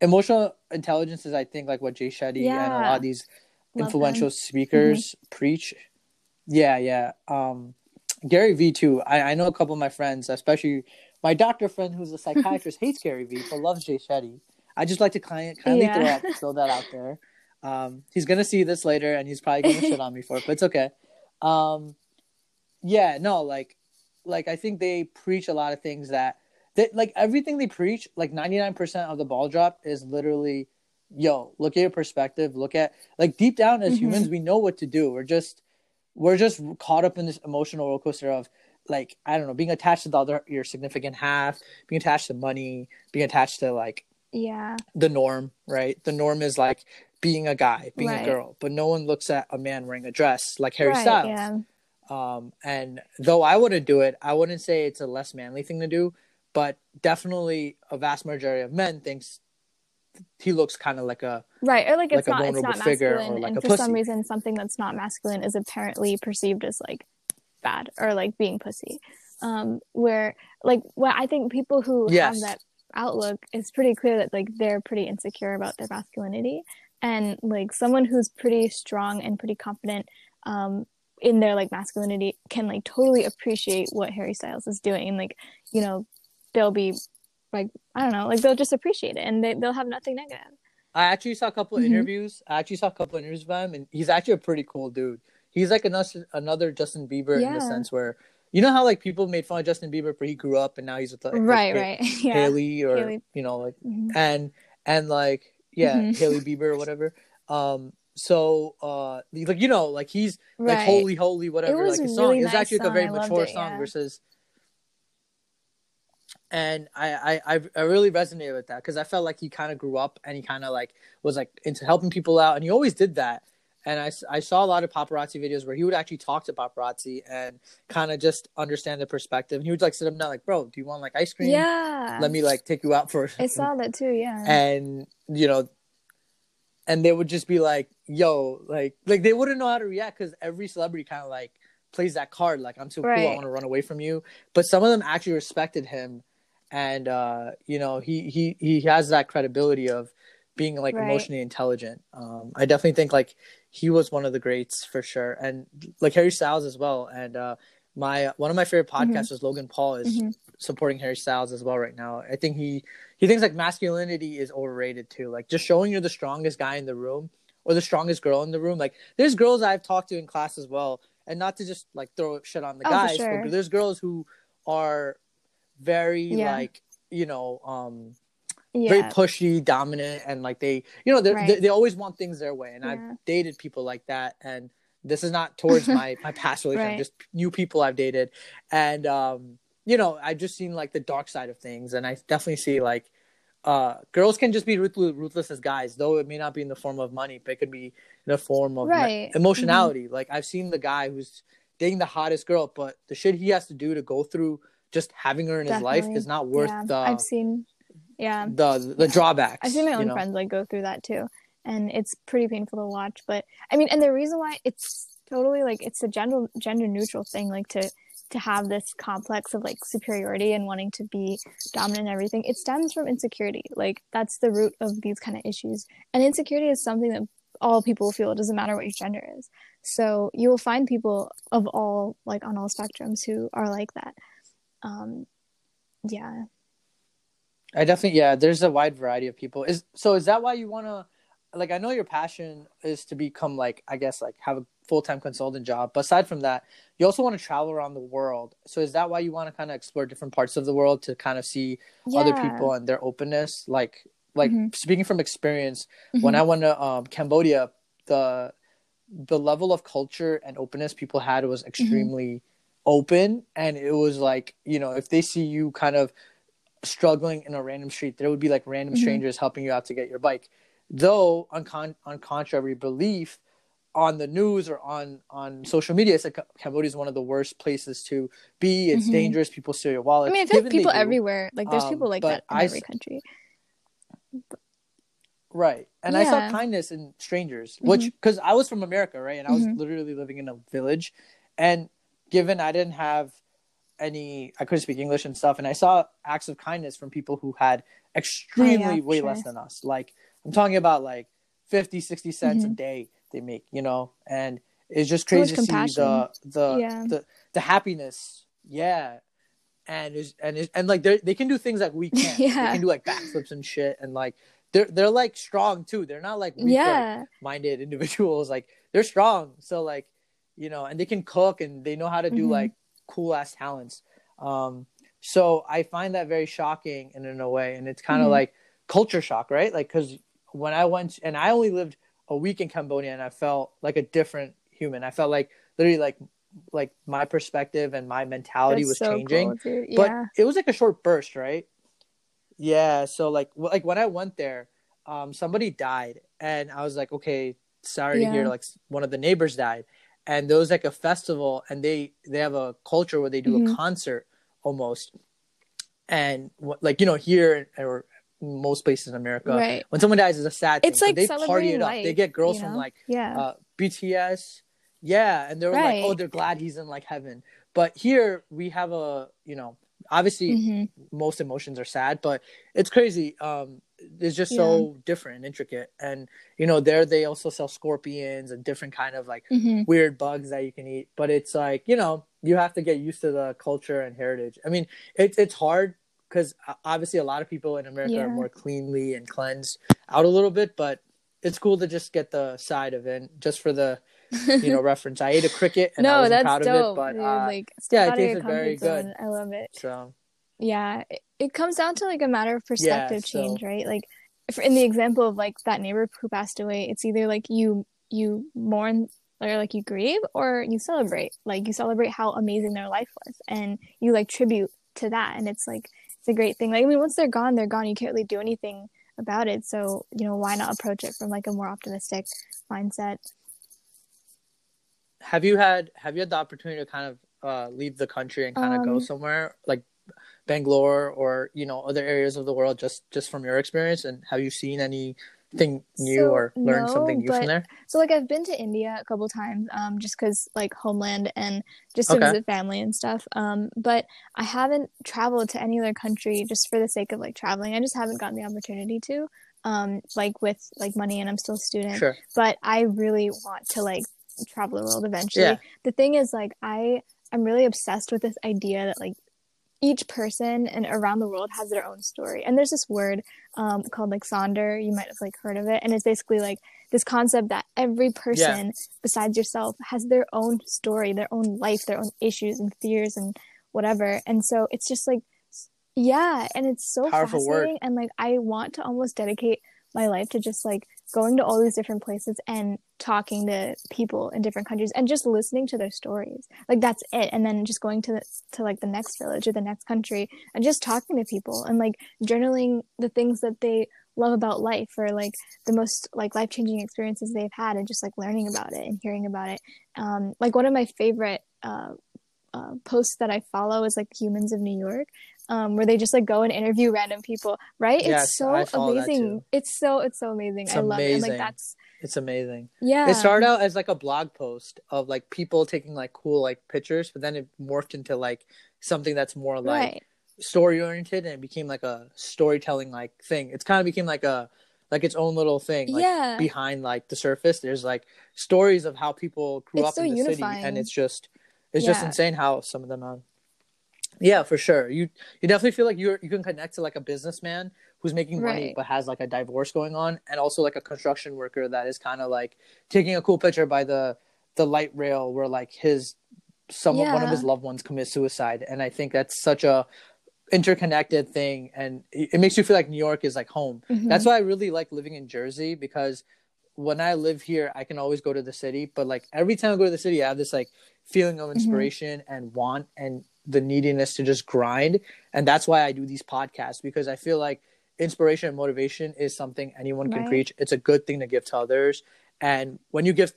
Emotional intelligence is, I think, like what Jay Shetty and a lot of these Love influential him. speakers preach. Yeah, yeah. Um, Gary Vee too. I, I know a couple of my friends, especially my doctor friend who's a psychiatrist, hates Gary Vee but loves Jay Shetty. I just like to kind kindly throw, out, throw that out there. Um, he's gonna see this later, and he's probably gonna shit on me for it, but it's okay. Um, yeah, no, like, like I think they preach a lot of things that, that like everything they preach, like ninety nine percent of the ball drop is literally, yo, look at your perspective, look at like deep down as Mhm. humans, we know what to do. We're just, we're just caught up in this emotional roller coaster of like I don't know, being attached to the other your significant half, being attached to money, being attached to like Yeah, the norm, right? The norm is like being a guy, being Right. a girl, but no one looks at a man wearing a dress like Harry right. Styles. Yeah, Um, and though I wouldn't do it, I wouldn't say it's a less manly thing to do, but definitely a vast majority of men thinks he looks kind of like a right. Or like it's Like a not it's not figure or masculine, like and for some reason, something that's not masculine is apparently perceived as like bad or like being pussy. Um, where like what I think people who Yes. have that outlook, it's pretty clear that like they're pretty insecure about their masculinity, and like someone who's pretty strong and pretty confident um, in their like masculinity can like totally appreciate what Harry Styles is doing, and like you know they'll be like I don't know, like they'll just appreciate it, and they they'll have nothing negative. I actually saw a couple of Mhm. interviews. I actually saw a couple of interviews of him, and he's actually a pretty cool dude. He's like another another Justin Bieber in the sense where you know how like people made fun of Justin Bieber for he grew up and now he's with like, right, like, right, yeah. Haley or Hailey. you know like Mhm. and and like yeah Mhm. Hailey Bieber or whatever. Um, so uh, like you know like he's like holy holy whatever was like his a song. really it nice actually like a very mature it, song yeah. versus. And I, I, I, really resonated with that because I felt like he kind of grew up and he kind of like was like into helping people out and he always did that. And I, I saw a lot of paparazzi videos where he would actually talk to paparazzi and kind of just understand the perspective. And he would like sit them down like, bro, do you want like ice cream? Yeah. Let me like take you out for I saw that too, yeah. and you know and they would just be like yo like like they wouldn't know how to react because every celebrity kind of like plays that card like i'm too cool i want to run away from you but some of them actually respected him and uh you know he he he has that credibility of being like Right. emotionally intelligent um i definitely think like he was one of the greats for sure and like harry styles as well and uh my one of my favorite Mm-hmm. podcasters logan paul is Mhm. supporting harry styles as well right now i think he he thinks like masculinity is overrated too. Like just showing you're the strongest guy in the room or the strongest girl in the room. Like there's girls I've talked to in class as well, and not to just like throw shit on the Oh, guys, sure. but there's girls who are very Yeah. like you know um yeah. very pushy, dominant, and like they you know they Right. they they always want things their way. And Yeah. I've dated people like that, and this is not towards my my past relationship, Right. just new people I've dated, and um you know I've just seen like the dark side of things, and I definitely see like uh, girls can just be ruthless, ruthless as guys, though it may not be in the form of money, but it could be in the form of Right. Mm-hmm. emotionality. Like I've seen the guy who's dating the hottest girl, but the shit he has to do to go through just having her in his life is not worth yeah. the I've seen yeah. the the drawbacks. I've seen my own know? friends like go through that too. And it's pretty painful to watch. But I mean and the reason why it's totally like it's a gender gender neutral thing, like to to have this complex of like superiority and wanting to be dominant and everything, it stems from insecurity. Like that's the root of these kind of issues. And insecurity is something that all people feel. It doesn't matter what your gender is. So you will find people of all like on all spectrums who are like that. Um yeah. I definitely yeah. There's a wide variety of people. Is so is that why you want to like? I know your passion is to become like I guess like have a full time consultant job. But aside from that, you also want to travel around the world. So is that why you want to kind of explore different parts of the world to kind of see other people and their openness? Like like Mhm. speaking from experience when Mhm. i went to um cambodia the the level of culture and openness people had was extremely open and it was like you know if they see you kind of struggling in a random street there would be like random Mhm. strangers helping you out to get your bike though on con- on contrary belief on the news or on on social media it's like cambodia is one of the worst places to be it's Mhm. dangerous people steal your wallet I mean, I feel like people do, everywhere. Like, there's Um, people like that in I every s- country. Right. And I saw kindness in strangers, which because I was from America, right? And I was Mhm. literally living in a village. And given I didn't have any, I couldn't speak English and stuff. And I saw acts of kindness from people who had extremely for way sure. less than us. Like, I'm talking about like 50, 60 cents a Mhm. day they make, you know? And it's just So crazy to see the, the, Yeah. the, the happiness. Yeah. And is and is and like they they can do things like we can't. They can do like backflips and shit and like they're they're like strong too. They're not like weak, yeah. minded individuals. Like they're strong. So like, you know, and they can cook and they know how to do Mhm. like cool ass talents. Um, so I find that very shocking and in a way, and it's kind of Mhm. like culture shock, right? Like, cause when I went and I only lived a week in Cambodia and I felt like a different human. I felt like literally like like my perspective and my mentality That's was so changing cool, dude. but it was like a short burst, right? Yeah. So like, like when I went there, um, somebody died, and I was like, okay, sorry to hear. Like one of the neighbors died, and there was like a festival, and they they have a culture where they do a Mhm. concert almost, and like you know here or most places in America, right. when someone dies is a sad thing. It's like they party it up. life. They get girls you from like yeah. uh, BTS. Yeah, and they were like, oh, they're glad he's in like heaven. But here we have a, you know, obviously Mhm. most emotions are sad, but it's crazy. Um, it's just so different and intricate. And you know, there they also sell scorpions and different kind of like Mhm. weird bugs that you can eat. But it's like you know, you have to get used to the culture and heritage. I mean, it's it's hard because obviously a lot of people in America Yeah. are more cleanly and cleansed out a little bit, but it's cool to just get the side of it just for the you know reference. I ate a cricket and I no, wasn't that's proud dope. of it, but dude. uh, like, yeah, it tasted very comfort zone. good. I love it. so Yeah, it, it comes down to like a matter of perspective so- change, right? Like, in the example of like that neighbor who passed away, it's either like you you mourn or like you grieve or you celebrate. Like you celebrate how amazing their life was, and you like tribute to that, and it's like it's a great thing. Like I mean, once they're gone, they're gone. You can't really do anything about it. So you know, why not approach it from like a more optimistic mindset? Have you had have you had the opportunity to kind of uh, leave the country and kind of go Um, somewhere like Bangalore or you know other areas of the world just just from your experience and have you seen anything new So, or learned no, something new but- from there? So like I've been to India a couple times, um, just because like homeland and just to Okay. visit family and stuff. Um, but I haven't traveled to any other country just for the sake of like traveling. I just haven't gotten the opportunity to. Um, like with like money, and I'm still a student. Sure. But I really want to like travel the world eventually. Yeah. The thing is, like I I'm really obsessed with this idea that like each person and around the world has their own story. And there's this word um, called like sonder. You might have like heard of it, and it's basically like this concept that every person besides yourself has their own story, their own life, their own issues and fears and whatever. And so it's just like, yeah, and it's so Powerful word. fascinating. And like, I want to almost dedicate my life to just like going to all these different places and talking to people in different countries and just listening to their stories. Like that's it. And then just going to the, to like the next village or the next country and just talking to people and like journaling the things that they love about life or like the most like life changing experiences they've had and just like learning about it and hearing about it. Um, like one of my favorite uh, uh, posts that I follow is like Humans of New York, um, where they just like go and interview random people. Right? Yes, it's so I follow that amazing. It's so it's so amazing. It's I love it. And like that's It's amazing. yeah. It started out as like a blog post of like people taking like cool like pictures, but then it morphed into like something that's more like right. story oriented and it became like a storytelling like thing. It's kind of became like a like its own little thing. Like yeah. behind like the surface, there's like stories of how people grew It's up so in the city, and it's just it's just insane how some of them are. Yeah, for sure. You you definitely feel like you're you can connect to like a businessman who's making money Right. but has like a divorce going on, and also like a construction worker that is kind of like taking a cool picture by the the light rail where like his some one of his loved ones commit suicide, and I think that's such a interconnected thing and it, it makes you feel like New York is like home. Mhm. That's why I really like living in Jersey because when I live here, I can always go to the city. But like every time I go to the city, I have this like feeling of inspiration and want and the neediness to just grind. And that's why I do these podcasts because I feel like inspiration and motivation is something anyone can Right. preach. It's a good thing to give to others. And when you give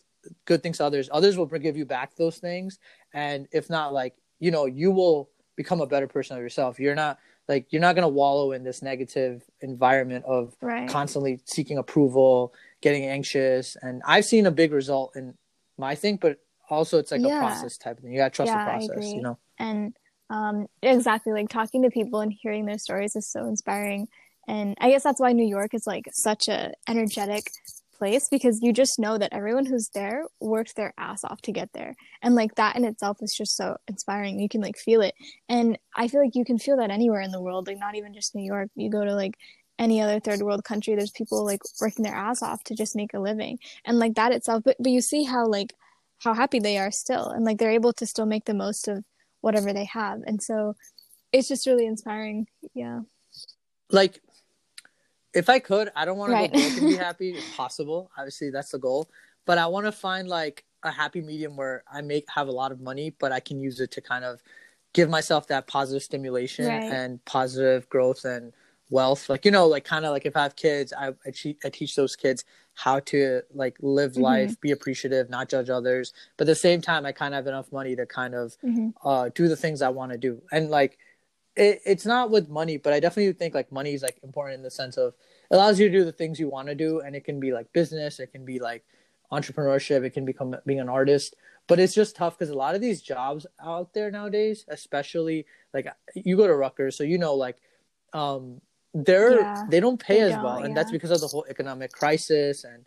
good things to others, others will give you back those things. And if not, like, you know, you will become a better person of yourself. You're not like you're not gonna wallow in this negative environment of Right. constantly seeking approval, getting anxious. And I've seen a big result in my thing, but also it's like Yeah. a process type of thing. You gotta trust Yeah, the process, you know? And um exactly like talking to people and hearing their stories is so inspiring. And i guess that's why new york is like such a energetic place because you just know that everyone who's there worked their ass off to get there. And like that in itself is just so inspiring. You can like feel it. And i feel like you can feel that anywhere in the world like not even just new york. You go to like any other third world country there's people like working their ass off to just make a living. And like that itself but but you see how like how happy they are still. And like they're able to still make the most of whatever they have and so it's just really inspiring yeah Like if I could, I don't want Right. to go broke and be happy if possible. Obviously that's the goal. But I want to find like a happy medium where I make have a lot of money, but I can use it to kind of give myself that positive stimulation Right. and positive growth and wealth. Like you know, like kind of like if I have kids, I I, te- I teach those kids how to like live Mhm. life, be appreciative, not judge others. But at the same time, I kind of have enough money to kind of hmm uh do the things I want to do. And like it, it's not with money, but I definitely think like money is like important in the sense of it allows you to do the things you want to do and it can be like business, it can be like entrepreneurship, it can become being an artist. But it's just tough because a lot of these jobs out there nowadays, especially like you go to Rutgers, so you know like um they're Yeah, they don't pay they as don't, well. And that's because of the whole economic crisis and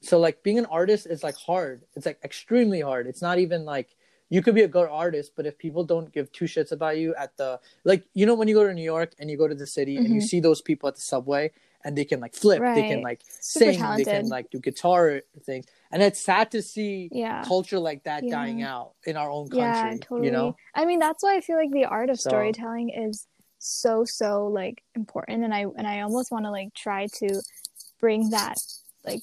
so like being an artist is like hard. It's like extremely hard. It's not even like you could be a good artist, but if people don't give two shits about you at the like you know when you go to New York and you go to the city and you Mhm. see those people at the subway and they can like flip, they can like Super sing, they can like do guitar things. And it's sad to see yeah culture like that Yeah. dying out in our own country. yeah totally You know? i mean that's why i feel like the art of So- storytelling is so so like important and i and i almost want to like try to bring that like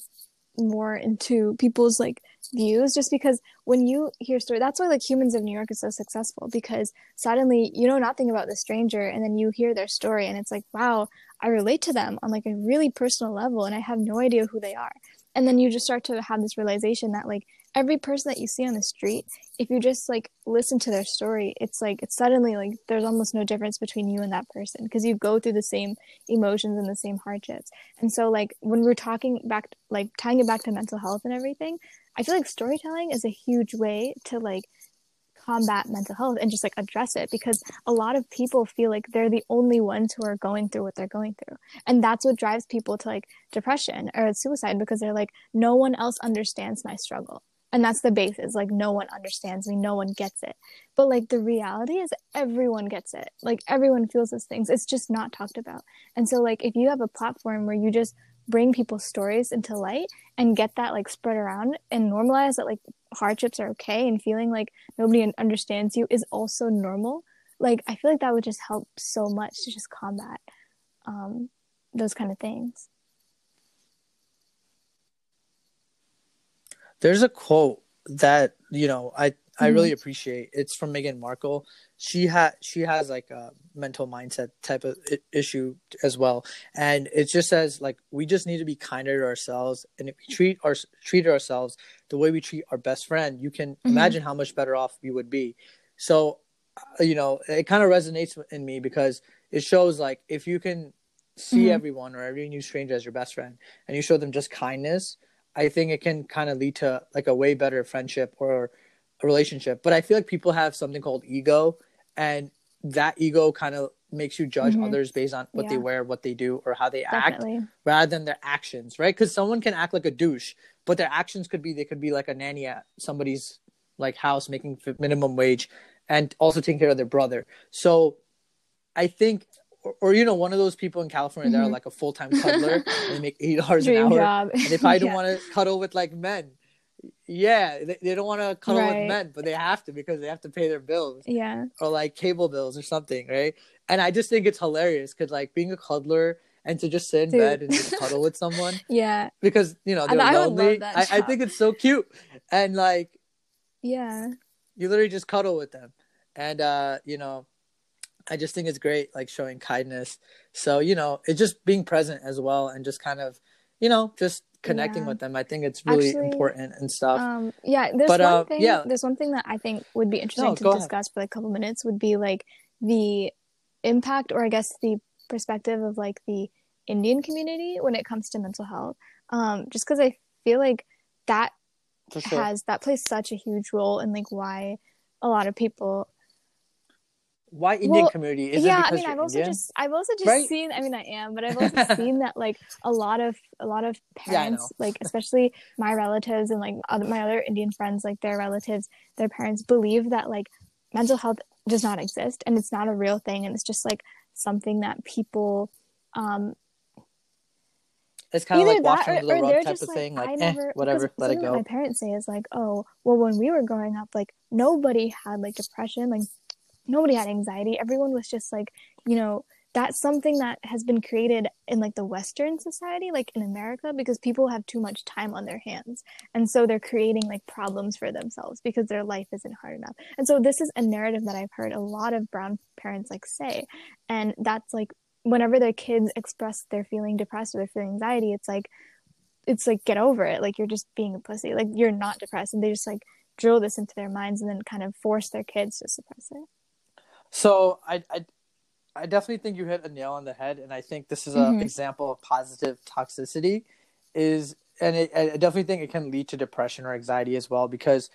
more into people's like views just because when you hear story that's why like humans of new york is so successful because suddenly you know nothing about the stranger and then you hear their story and it's like wow i relate to them on like a really personal level and i have no idea who they are. And then you just start to have this realization that like every person that you see on the street if you just like listen to their story it's like it's suddenly like there's almost no difference between you and that person because you go through the same emotions and the same hardships. And so like when we're talking back like tying it back to mental health and everything i feel like storytelling is a huge way to like combat mental health and just like address it because a lot of people feel like they're the only ones who are going through what they're going through. And that's what drives people to like depression or suicide because they're like no one else understands my struggle and that's the basis like no one understands me no one gets it. But like the reality is everyone gets it. Like everyone feels those things. It's just not talked about. And so like if you have a platform where you just bring people's stories into light and get that like spread around and normalize that like hardships are okay and feeling like nobody understands you is also normal like i feel like that would just help so much to just combat um those kind of things There's a quote that you know I I Mhm. really appreciate. It's from Meghan Markle. She had she has like a mental mindset type of I- issue as well, and it just says like we just need to be kinder to ourselves, and if we treat our treat ourselves the way we treat our best friend, you can Mhm. imagine how much better off we would be. So, uh, you know, it kind of resonates in me because it shows like if you can see Mhm. everyone or every new stranger as your best friend, and you show them just kindness. I think it can kind of lead to like a way better friendship or a relationship. But I feel like people have something called ego, and that ego kind of makes you judge Mhm. others based on what they wear, what they do, or how they act, rather than their actions, right? Because someone can act like a douche, but their actions could be they could be like a nanny at somebody's like house making minimum wage and also taking care of their brother. So I think. Or, or you know, one of those people in California that are Mhm. like a full time cuddler and they make eight dollars an hour job and they probably don't want to cuddle with like men yeah, they, they don't want to cuddle Right. with men, but they have to because they have to pay their bills Yeah. or like cable bills or something, right? And I just think it's hilarious because like being a cuddler and to just sit in Dude. bed and just cuddle with someone Yeah. because you know they're I lonely. I, I think it's so cute, and like Yeah. you literally just cuddle with them, and uh, you know, I just think it's great, like showing kindness. So you know, it's just being present as well, and just kind of, you know, just connecting Yeah. with them. I think it's really Actually, important and stuff. Um, yeah, there's But, one uh, thing. yeah. There's one thing that I think would be interesting No, to go ahead. discuss for like a couple minutes. Would be like the impact, or I guess the perspective of like the Indian community when it comes to mental health. Um, just because I feel like that sure. has that plays such a huge role in like why a lot of people Why Indian Well, community? Is yeah, I mean, I've also Indian? just I've also just Right? seen. I mean, I am, but I've also seen that like a lot of a lot of Yeah, parents, like especially my relatives and like other, my other Indian friends, like their relatives, their parents believe that like mental health does not exist and it's not a real thing, and it's just like something that people um It's kind of like that or, under the rug type of like thing. Like, I eh, whatever, let it that go. my parents say is like, oh, well, when we were growing up, like nobody had like depression, like nobody had anxiety. Everyone was just like, you know, that's something that has been created in like the Western society, like in America, because people have too much time on their hands, and so they're creating like problems for themselves because their life isn't hard enough. And so this is a narrative that I've heard a lot of brown parents like say, and that's like whenever their kids express they're feeling depressed or they're feeling anxiety, it's like it's like get over it. Like you're just being a pussy. Like you're not depressed. And they just like drill this into their minds and then kind of force their kids to suppress it So I, I, I definitely think you hit a nail on the head, and I think this is an Mhm. example of positive toxicity. Is and it, I definitely think it can lead to depression or anxiety as well because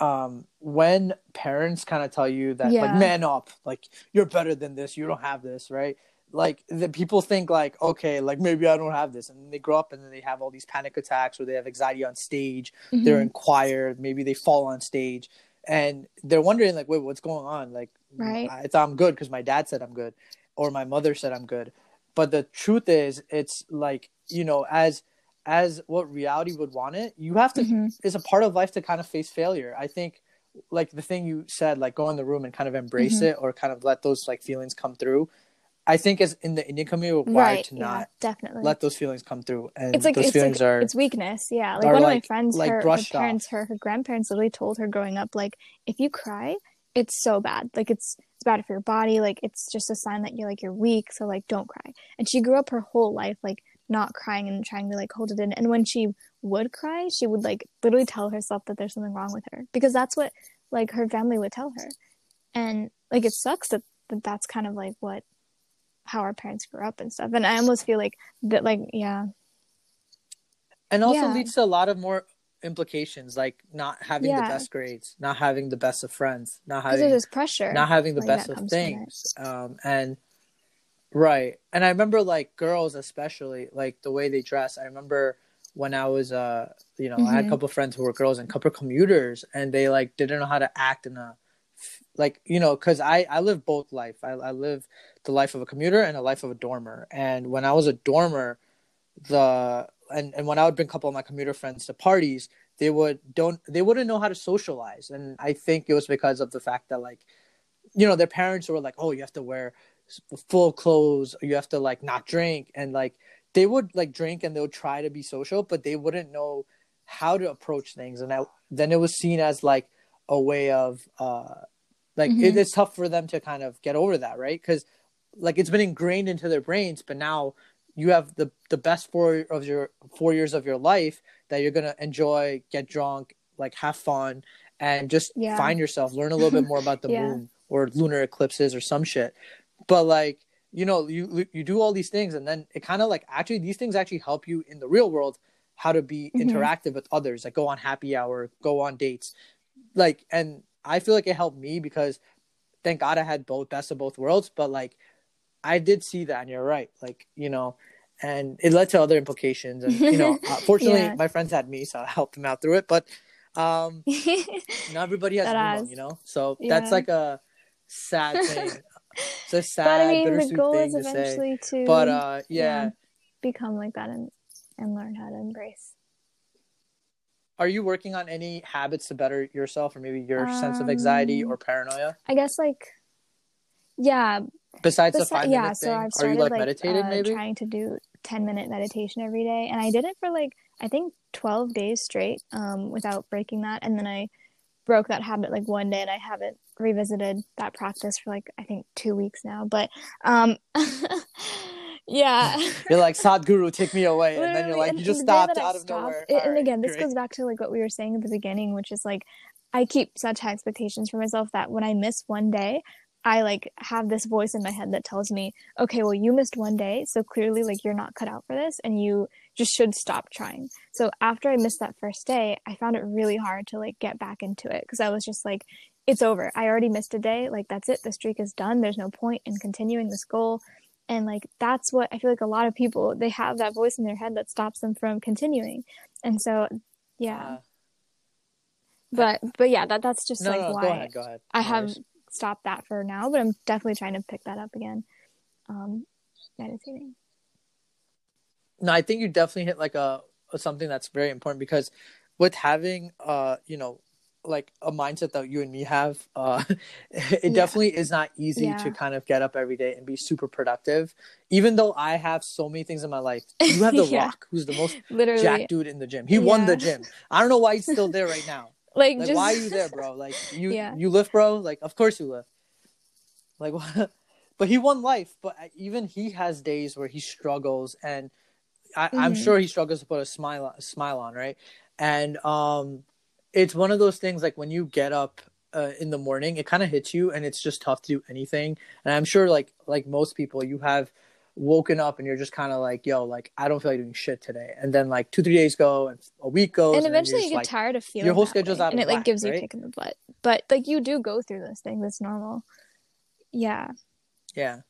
um, when parents kind of tell you that like man up, like you're better than this, you don't have this, right? Like the people think like okay, like maybe I don't have this, and then they grow up and then they have all these panic attacks or they have anxiety on stage. They're in choir, maybe they fall on stage, and they're wondering like, wait, what's going on? Like, Right. I thought I'm good because my dad said I'm good, or my mother said I'm good. But the truth is, it's like you know, as as what reality would want it, you have to. Mhm. It's a part of life to kind of face failure. I think, like the thing you said, like go in the room and kind of embrace Mhm. it, or kind of let those like feelings come through. I think as in the Indian community, we're wired right to yeah not definitely. let those feelings come through, and it's like those it's feelings like are it's weakness yeah. Like one of my friends like her, her brushed off. parents her, her grandparents literally told her growing up like if you cry it's so bad. Like it's it's bad for your body. Like it's just a sign that you're like you're weak so like don't cry. And she grew up her whole life like not crying and trying to like hold it in. And when she would cry she would like literally tell herself that there's something wrong with her. Because that's what like her family would tell her. And like it sucks that, that that's kind of like what how our parents grew up and stuff and i almost feel like that like yeah and also Yeah. leads to a lot of more implications like not having the best grades not having the best of friends not having this pressure not having the like, best of comes from it. things um and right and i remember like girls especially like the way they dress i remember when i was uh you know i had a Mhm. couple of friends who were girls and couple commuters and they like didn't know how to act in a like you know because i i live both life I, I live the life of a commuter and the life of a dormer. And when i was a dormer the and, and when i would bring a couple of my commuter friends to parties they would don't they wouldn't know how to socialize. And i think it was because of the fact that like you know their parents were like oh you have to wear full clothes. You have to like not drink. And like they would like drink and they would try to be social but they wouldn't know how to approach things. And I, then it was seen as like a way of uh like it Mhm. is tough for them to kind of get over that right? Because like it's been ingrained into their brains but now you have the the best four of your four years of your life that you're gonna enjoy get drunk like have fun and just Yeah. find yourself learn a little bit more about the Yeah. moon or lunar eclipses or some shit but like you know you you do all these things and then it kind of like actually these things actually help you in the real world how to be Mhm. interactive with others like go on happy hour go on dates like and i feel like it helped me because thank god i had both best of both worlds but like i did see that and you're right like you know and it led to other implications and you know uh, fortunately Yeah. my friends had me so i helped them out through it but um not everybody has Nemo, has- you know so that's like a sad thing it's a sad but I mean, the goal thing is to say to but uh yeah, yeah. become like that and, and learn how to embrace. are you working on any habits to better yourself or maybe your um, sense of anxiety Um, or paranoia I guess like yeah, besides the five yeah. So thing I've are you started like like, meditating uh, maybe trying to do ten minute meditation every day, and I did it for like I think twelve days straight, um, without breaking that, and then I broke that habit like one day, and I haven't revisited that practice for like I think two weeks now. But um, yeah. you're like sadhguru take me away and then you're like you just stopped out of stopped- nowhere and- and right, again, this great. goes back to like what we were saying at the beginning, which is like I keep such high expectations for myself that when I miss one day, I like have this voice in my head that tells me, okay, well, you missed one day, so clearly like you're not cut out for this, and you just should stop trying. So after I missed that first day, I found it really hard to like get back into it because I was just like, it's over. I already missed a day. Like that's it. The streak is done. There's no point in continuing this goal. And like that's what I feel like a lot of people they have that voice in their head that stops them from continuing. And so yeah. Uh, but but yeah, that that's just no like no why go ahead go ahead I have stopped that for now, but I'm definitely trying to pick that up again. Um meditating. no i think you definitely hit like a, a something that's very important because with having uh you know like a mindset that you and me have uh it Yeah. definitely is not easy Yeah. to kind of get up every day and be super productive even though i have so many things in my life you have the Yeah. rock who's the most Literally jack dude in the gym he won the gym i don't know why he's still there right now like, like just why are you there bro? Like you Yeah. you lift bro? Like of course you lift like what but he won life but even he has days where he struggles and I, i'm Mhm. sure he struggles to put a smile on, a smile on right? And um it's one of those things like when you get up uh, in the morning it kind of hits you and it's just tough to do anything. And i'm sure like like most people you have woken up and you're just kind of like yo like i don't feel like doing shit today and then like two three days go and a week goes and then eventually you get like, tired of feeling your whole schedule's way, out and of it like whack, gives you a kick in the butt. But like you do go through those things. That's normal. Yeah. Yeah.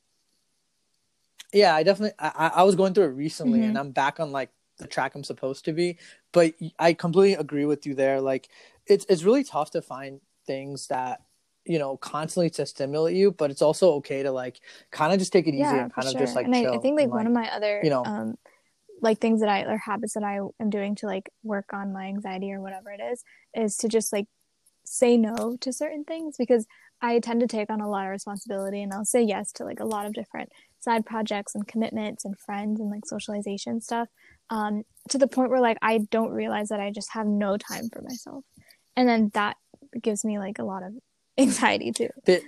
Yeah, I definitely I, I was going through it recently Mhm. and I'm back on like the track I'm supposed to be. But I completely agree with you there. Like it's it's really tough to find things that you know constantly to stimulate you, but it's also okay to like kind of just take it easy yeah, and kind of sure. just like and I. I think like and, one of my other you know- um like things that I or habits that I am doing to like work on my anxiety or whatever it is is to just like say no to certain things because I tend to take on a lot of responsibility and I'll say yes to like a lot of different side projects and commitments and friends and like socialization stuff um to the point where like I don't realize that I just have no time for myself. And then that gives me like a lot of anxiety too. But-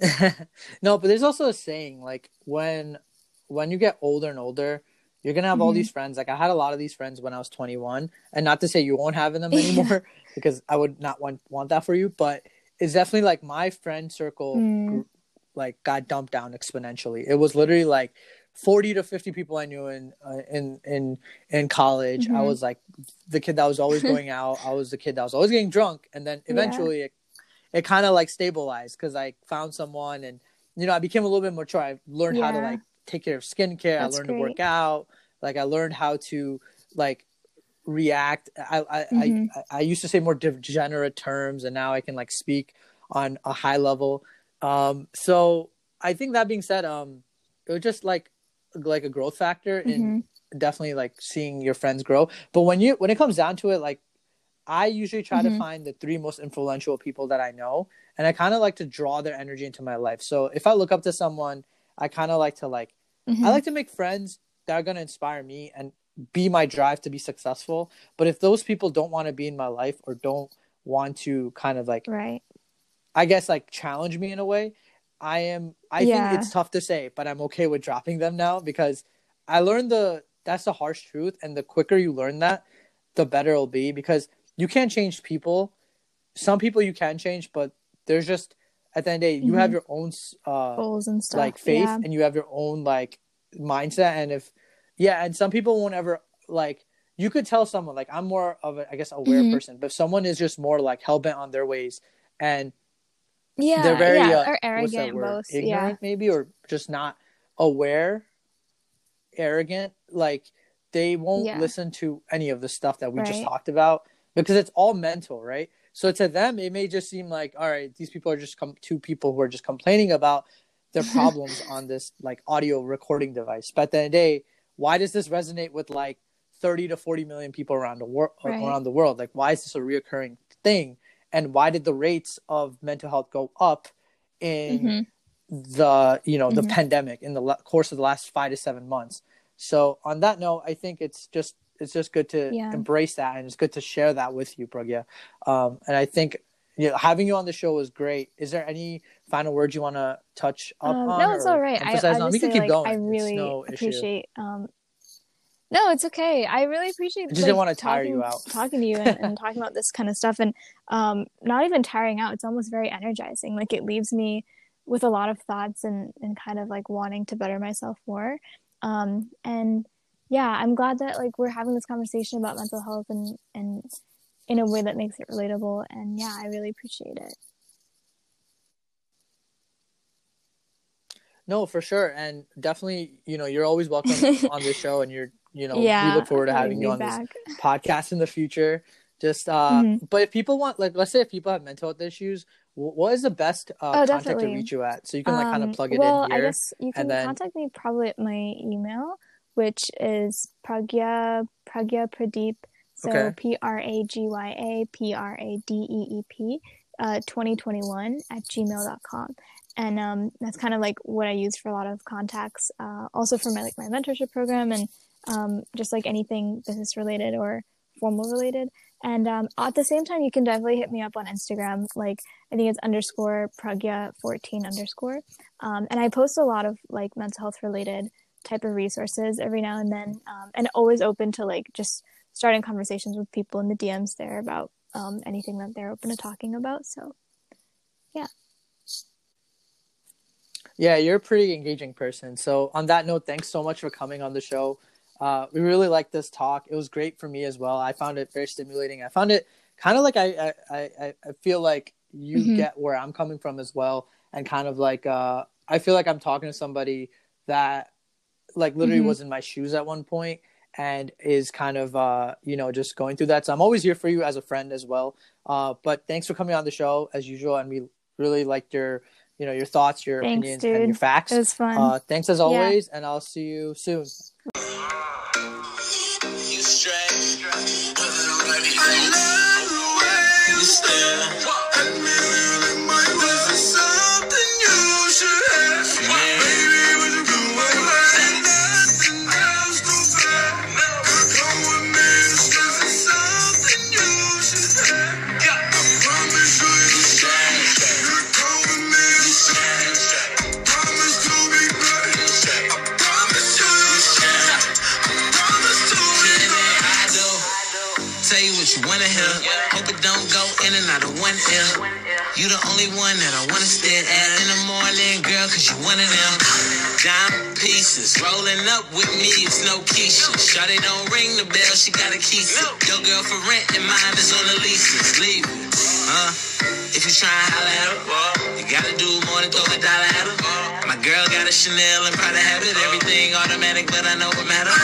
no, but there's also a saying like when when you get older and older, you're gonna have all Mhm. these friends. Like I had a lot of these friends when I was 21, and not to say you won't have them Yeah. anymore because I would not want want that for you. But it's definitely like my friend circle Mm. like got dumped down exponentially. It was literally like 40 to 50 people I knew in uh, in in in college. I Mhm. was like the kid that was always going out. I was the kid that was always getting drunk, and then Yeah. eventually it it kind of like stabilized because I found someone and you know I became a little bit more mature. I learned how to like take care of skincare. That's I learned to work out. Like I learned how to like react. I I, Mhm. I I used to say more degenerate terms, and now I can like speak on a high level. Um, so I think that being said, um, it was just like like a growth factor in Mhm. definitely like seeing your friends grow. But when you when it comes down to it, like I usually try to Mhm. find the three most influential people that I know, and I kind of like to draw their energy into my life. So if I look up to someone, I kind of like to like Mhm. I like to make friends that are gonna inspire me and be my drive to be successful. But if those people don't want to be in my life or don't want to kind of like right. I guess like challenge me in a way. I am I Yeah. think it's tough to say, but I'm okay with dropping them now because I learned the that's the harsh truth and the quicker you learn that, the better it'll be because you can't change people. Some people you can change, but there's just at the end of the day, you have Mhm. your own uh Goals and stuff. like faith Yeah. and you have your own like mindset and if yeah, and some people won't ever like you could tell someone like I'm more of a I guess aware Mhm. person, but someone is just more like hell bent on their ways and Yeah. they're very yeah. uh, or arrogant both. ignorant Yeah. maybe or just not aware arrogant like they won't Yeah. listen to any of the stuff that we just talked about because it's all mental right so to them it may just seem like all right these people are just com- two people who are just complaining about their problems on this like audio recording device but at the end of the day why does this resonate with like 30 to 40 million people around the world Right. around the world like why is this a reoccurring thing and why did the rates of mental health go up in Mhm. the you know the Mhm. pandemic in the la- course of the last 5 to 7 months so on that note i think it's just it's just good to Yeah. embrace that and it's good to share that with you Pragya. um and i think you know, having you on the show was great is there any final words you want to touch up Um, on no, it's all right. I, I just we can say, keep like, going I really no appreciate. Um, no, it's okay. I really appreciate. I just like, didn't wanna tire talking, you out. talking to you and, and talking about this kind of stuff, and um, not even tiring out. It's almost very energizing. Like it leaves me with a lot of thoughts and and kind of like wanting to better myself more. Um, and yeah, I'm glad that like we're having this conversation about mental health and and in a way that makes it relatable. And yeah, I really appreciate it. No, for sure, and definitely, you know, you're always welcome on this show, and you're, you know, yeah, we look forward to having you on back. this podcast in the future. Just, uh, Mhm. but if people want, like, let's say if people have mental health issues, what is the best uh, Oh, contact to reach you at? So you can like kind Um, of plug it well, in I guess you can then- contact me probably at my email, which is pragya pragya pradeep. So Okay. P R A G Y A P R A D E E P, uh, 2021 at gmail.com. And um, that's kind of like what I use for a lot of contacts. Uh, also for my like my mentorship program and um, just like anything business related or formal related. And um, at the same time, you can definitely hit me up on Instagram. Like I think it's underscore pragya 14 underscore. Um, and I post a lot of like mental health related type of resources every now and then, um, and always open to like just starting conversations with people in the DMs there about um, anything that they're open to talking about. So yeah. Yeah, you're a pretty engaging person. So on that note, thanks so much for coming on the show. Uh, we really liked this talk. It was great for me as well. I found it very stimulating. I found it kind of like I I, I, I feel like you Mhm. get where I'm coming from as well, and kind of like uh, I feel like I'm talking to somebody that like literally Mhm. was in my shoes at one point and is kind of uh, you know just going through that. So I'm always here for you as a friend as well. Uh, but thanks for coming on the show as usual, and we really liked your you know your thoughts, your Thanks, opinions, and your facts. it was fun. Uh, thanks as always, and I'll see you soon. You the only one that I wanna stare at in the morning, girl, cause you one of them. Dime pieces, rolling up with me, it's no Keisha. Shawty don't ring the bell, she got a key. Your girl for rent and mine is on the leases. Leave it, huh? If you try and holler at her, you gotta do more than throw a dollar at her. My girl got a Chanel and Prada habit, everything automatic, but I know what matter.